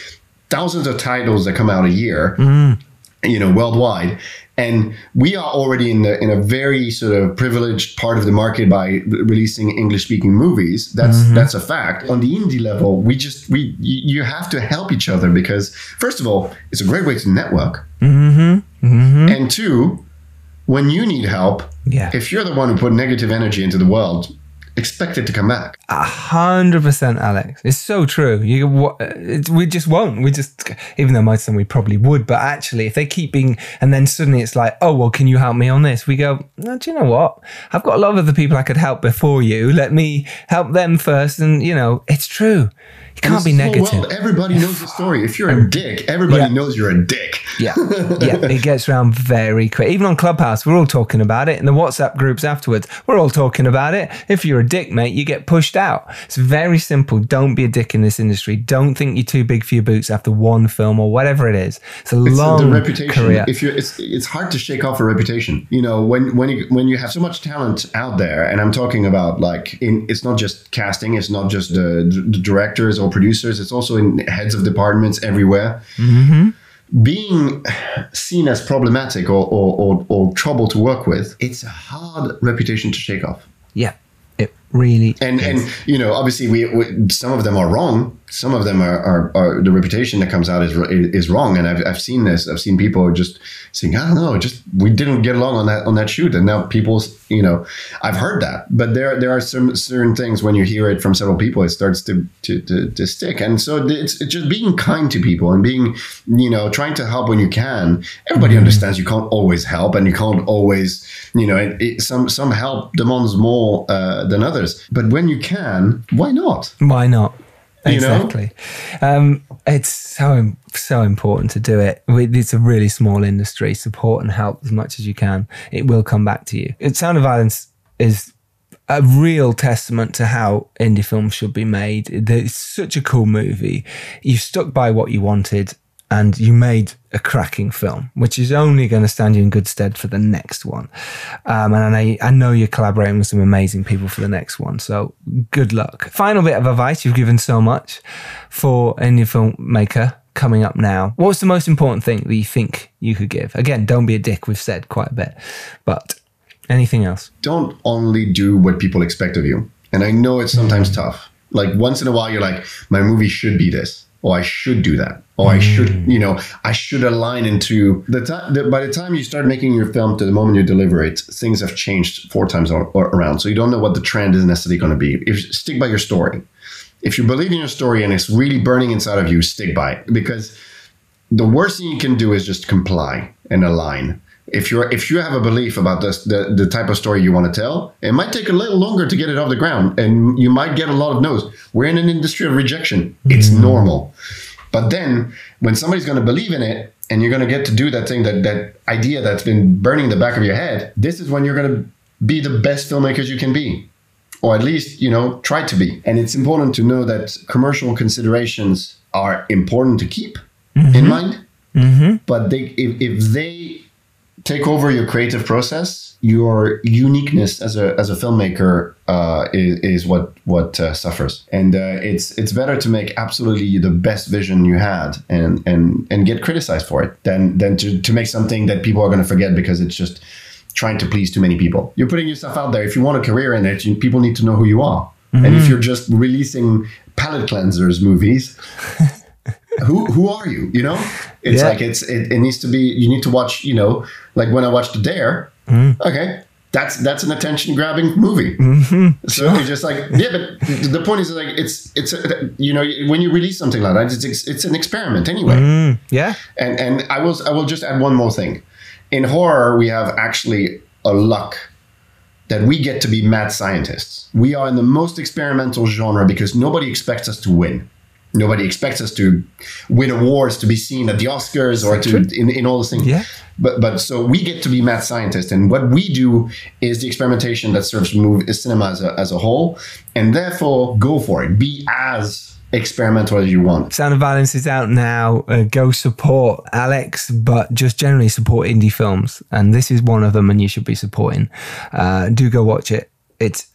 thousands of titles that come out a year, Mm. you know, worldwide, and we are already in the in a very sort of privileged part of the market by re- releasing English speaking movies. That's Mm-hmm. that's a fact. On the indie level, we just we you, have to help each other because first of all, it's a great way to network, Mm-hmm. and two, when you need help, Yeah. if you're the one who put negative energy into the world, expect it to come back. A hundred percent, Alex. It's so true. You, we just won't. We just, even though of them we probably would, but actually, if they keep being, and then suddenly it's like, oh well, can you help me on this? We go, no, do you know what? I've got a lot of other people I could help before you. Let me help them first, and you know, it's true. You can't be negative. world. Everybody knows the story. If you're a dick, everybody Yeah. knows you're a dick. Yeah, yeah, it gets around very quick. Even on Clubhouse, we're all talking about it. In the WhatsApp groups afterwards, we're all talking about it. If you're a dick, mate, you get pushed out. It's very simple. Don't be a dick in this industry. Don't think you're too big for your boots after one film or whatever it is. It's a It's long the reputation. career. If you, it's it's hard to shake off a reputation. You know, when when you when you have so much talent out there, and I'm talking about like in it's not just casting, it's not just the, the directors or producers, it's also in heads of departments everywhere. Mm-hmm. Being seen as problematic or, or, or, or trouble to work with, it's a hard reputation to shake off. yeah, really. and is. and you know obviously we, we some of them are wrong. Some of them are, are, are the reputation that comes out is is wrong. And I've, I've seen this. I've seen people just saying I don't know. Just we didn't get along on that on that shoot. And now people you know I've heard that. But there there are some certain things when you hear it from several people it starts to to, to, to stick. And so it's, it's just being kind to people and being you know trying to help when you can. Everybody understands you can't always help and you can't always you know it, it, some some help demands more uh, than others but when you can why not Why not? You? Exactly. Um, it's so so important to do it. It's a really small industry. Support and help as much as you can. It will come back to you. It, Sound of Violence is a real testament to how indie films should be made. It's such a cool movie. You stuck by what you wanted and you made a cracking film, which is only going to stand you in good stead for the next one. Um, and I, I know you're collaborating with some amazing people for the next one. So good luck. Final bit of advice you've given so much for any filmmaker coming up now. What's the most important thing that you think you could give? Again, don't be a dick. We've said quite a bit, but anything else? don't only do what people expect of you and I know it's sometimes tough like once in a while you're like my movie should be this or I should do that or I should mm. you know I should align into the time the, by the time you start making your film to the moment you deliver it things have changed four times or, or around so you don't know what the trend is necessarily going to be if stick by your story if you believe in your story and it's really burning inside of you stick by it because the worst thing you can do is just comply and align. If you're if you have a belief about this, the the type of story you want to tell, it might take a little longer to get it off the ground, and you might get a lot of no's. We're in an industry of rejection. It's mm. normal. But then when somebody's going to believe in it, and you're going to get to do that thing that that idea that's been burning the back of your head, this is when you're going to be the best filmmakers you can be. Or at least you know try to be. And it's important to know that commercial considerations are important to keep in mm-hmm. mind. Mm-hmm. But they if, if they take over your creative process your uniqueness as a as a filmmaker uh, is, is what what uh, suffers and uh, it's it's better to make absolutely the best vision you had and and and get criticized for it than than to, to make something that people are going to forget because it's just trying to please too many people. You're putting yourself out there. If you want a career in it, you, people need to know who you are. And if you're just releasing palate cleansers movies, who who are you? You know, it's Yeah. like it's it, it needs to be. You need to watch. You know, like when I watched The Dare. Mm-hmm. Okay. That's that's an attention grabbing movie. Mm-hmm. So you're just like yeah, but the point is like it's it's a, you know when you release something like that, it's it's an experiment anyway. Mm-hmm. Yeah. And and I will I will just add one more thing. In horror, we have actually a luck that we get to be mad scientists. We are in the most experimental genre because nobody expects us to win. Nobody expects us to win awards to be seen at the Oscars or to in, in all those things. Yeah. But but so we get to be math scientists, and what we do is the experimentation that serves movie cinema as a, as a whole, and therefore go for it. Be as experimental as you want. Sound of Violence is out now. Uh, go support Alex, but just generally support indie films. And this is one of them, and you should be supporting. Uh, do go watch it. It's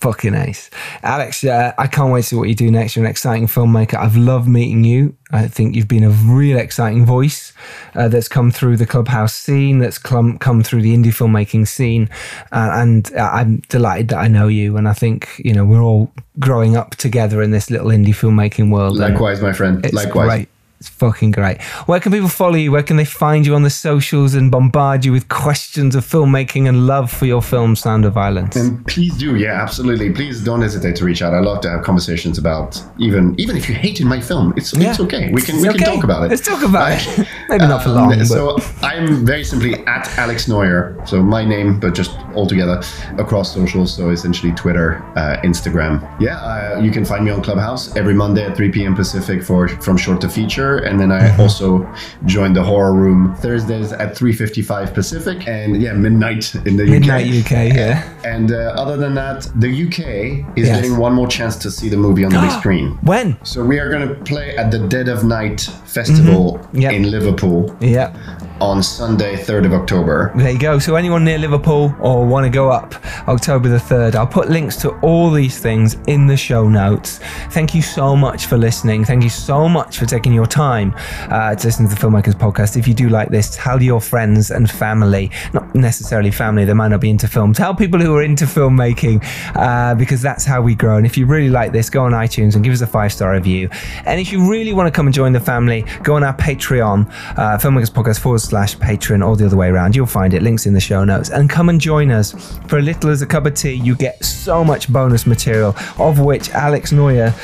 fucking ace. Alex, uh, I can't wait to see what you do next. You're an exciting filmmaker. I've loved meeting you. I think you've been a real exciting voice uh, that's come through the clubhouse scene, that's come, come through the indie filmmaking scene. Uh, and uh, I'm delighted that I know you. And I think, you know, we're all growing up together in this little indie filmmaking world. Likewise, my friend. Likewise. great. It's fucking great. Where can people follow you? Where can they find you on the socials and bombard you with questions of filmmaking and love for your film, Sound of Violence? And please do, yeah, absolutely. Please don't hesitate to reach out. I love to have conversations about even even if you hated my film, it's it's okay. We can It's we can talk about it. Let's talk about it. Maybe not for long. Um, but so I'm very simply at Alex Noyer. So my name, but just all together across socials. So essentially Twitter, uh, Instagram. Yeah, uh, you can find me on Clubhouse every Monday at 3 p.m. Pacific for from short to feature, and then I Mm-hmm. also join the horror room Thursdays at 3:55 Pacific, and yeah, midnight in the Midnight UK. UK, yeah. And uh, other than that, the UK is Yes. getting one more chance to see the movie on the big screen. When? So we are going to play at the Dead of Night Festival Mm-hmm. Yep. in Liverpool Yeah. On Sunday, 3rd of October. There you go. So anyone near Liverpool or want to go up October the 3rd, I'll put links to all these things in the show notes. Thank you so much for listening. Thank you so much for taking your time uh, to listen to the Filmmakers Podcast. If you do like this, tell your friends and family, not necessarily family, they might not be into film. Tell people who are into filmmaking uh, because that's how we grow. And if you really like this, go on iTunes and give us a five star review. And if you really want to come and join the family, go on our Patreon, uh, Filmmakers Podcast forward slash Patreon, or the other way around. You'll find it. Links in the show notes. And come and join us. For a little as a cup of tea, you get so much bonus material, of which Alex Noyer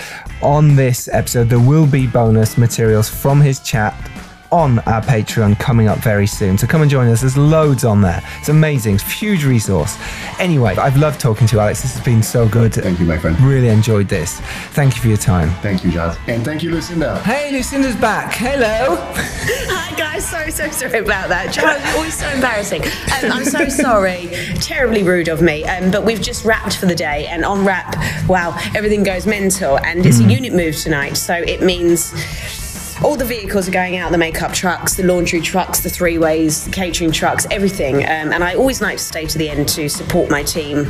on this episode, there will be bonus materials from his chat on our Patreon coming up very soon. So come and join us. There's loads on there. It's amazing. It's a huge resource. Anyway, I've loved talking to you, Alex. This has been so good. Thank you, my friend. Really enjoyed this. Thank you for your time. Thank you, Jazz. And thank you, Lucinda. Hey, Lucinda's back. Hello. Hi guys, so so sorry about that. Charles, it's always so embarrassing. Um, I'm so sorry, terribly rude of me. Um, but we've just wrapped for the day, and on wrap, wow, everything goes mental, and it's a unit move tonight, so it means. All the vehicles are going out the makeup trucks, the laundry trucks, the three ways, the catering trucks, everything. Um, and I always like to stay to the end to support my team,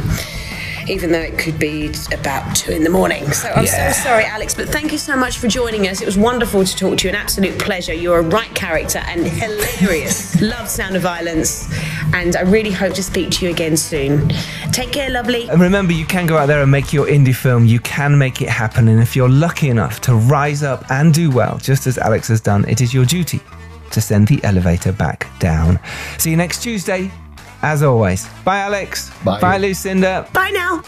even though it could be about two in the morning. So I'm Yeah. so sorry, Alex, but thank you so much for joining us. It was wonderful to talk to you, an absolute pleasure. You're a right character and hilarious. Love Sound of Violence, and I really hope to speak to you again soon. Take care, lovely. And remember, you can go out there and make your indie film. You can make it happen. And if you're lucky enough to rise up and do well, just as Alex has done, it is your duty to send the elevator back down. See you next Tuesday, as always. Bye, Alex. Bye. Bye, Lucinda. Bye now.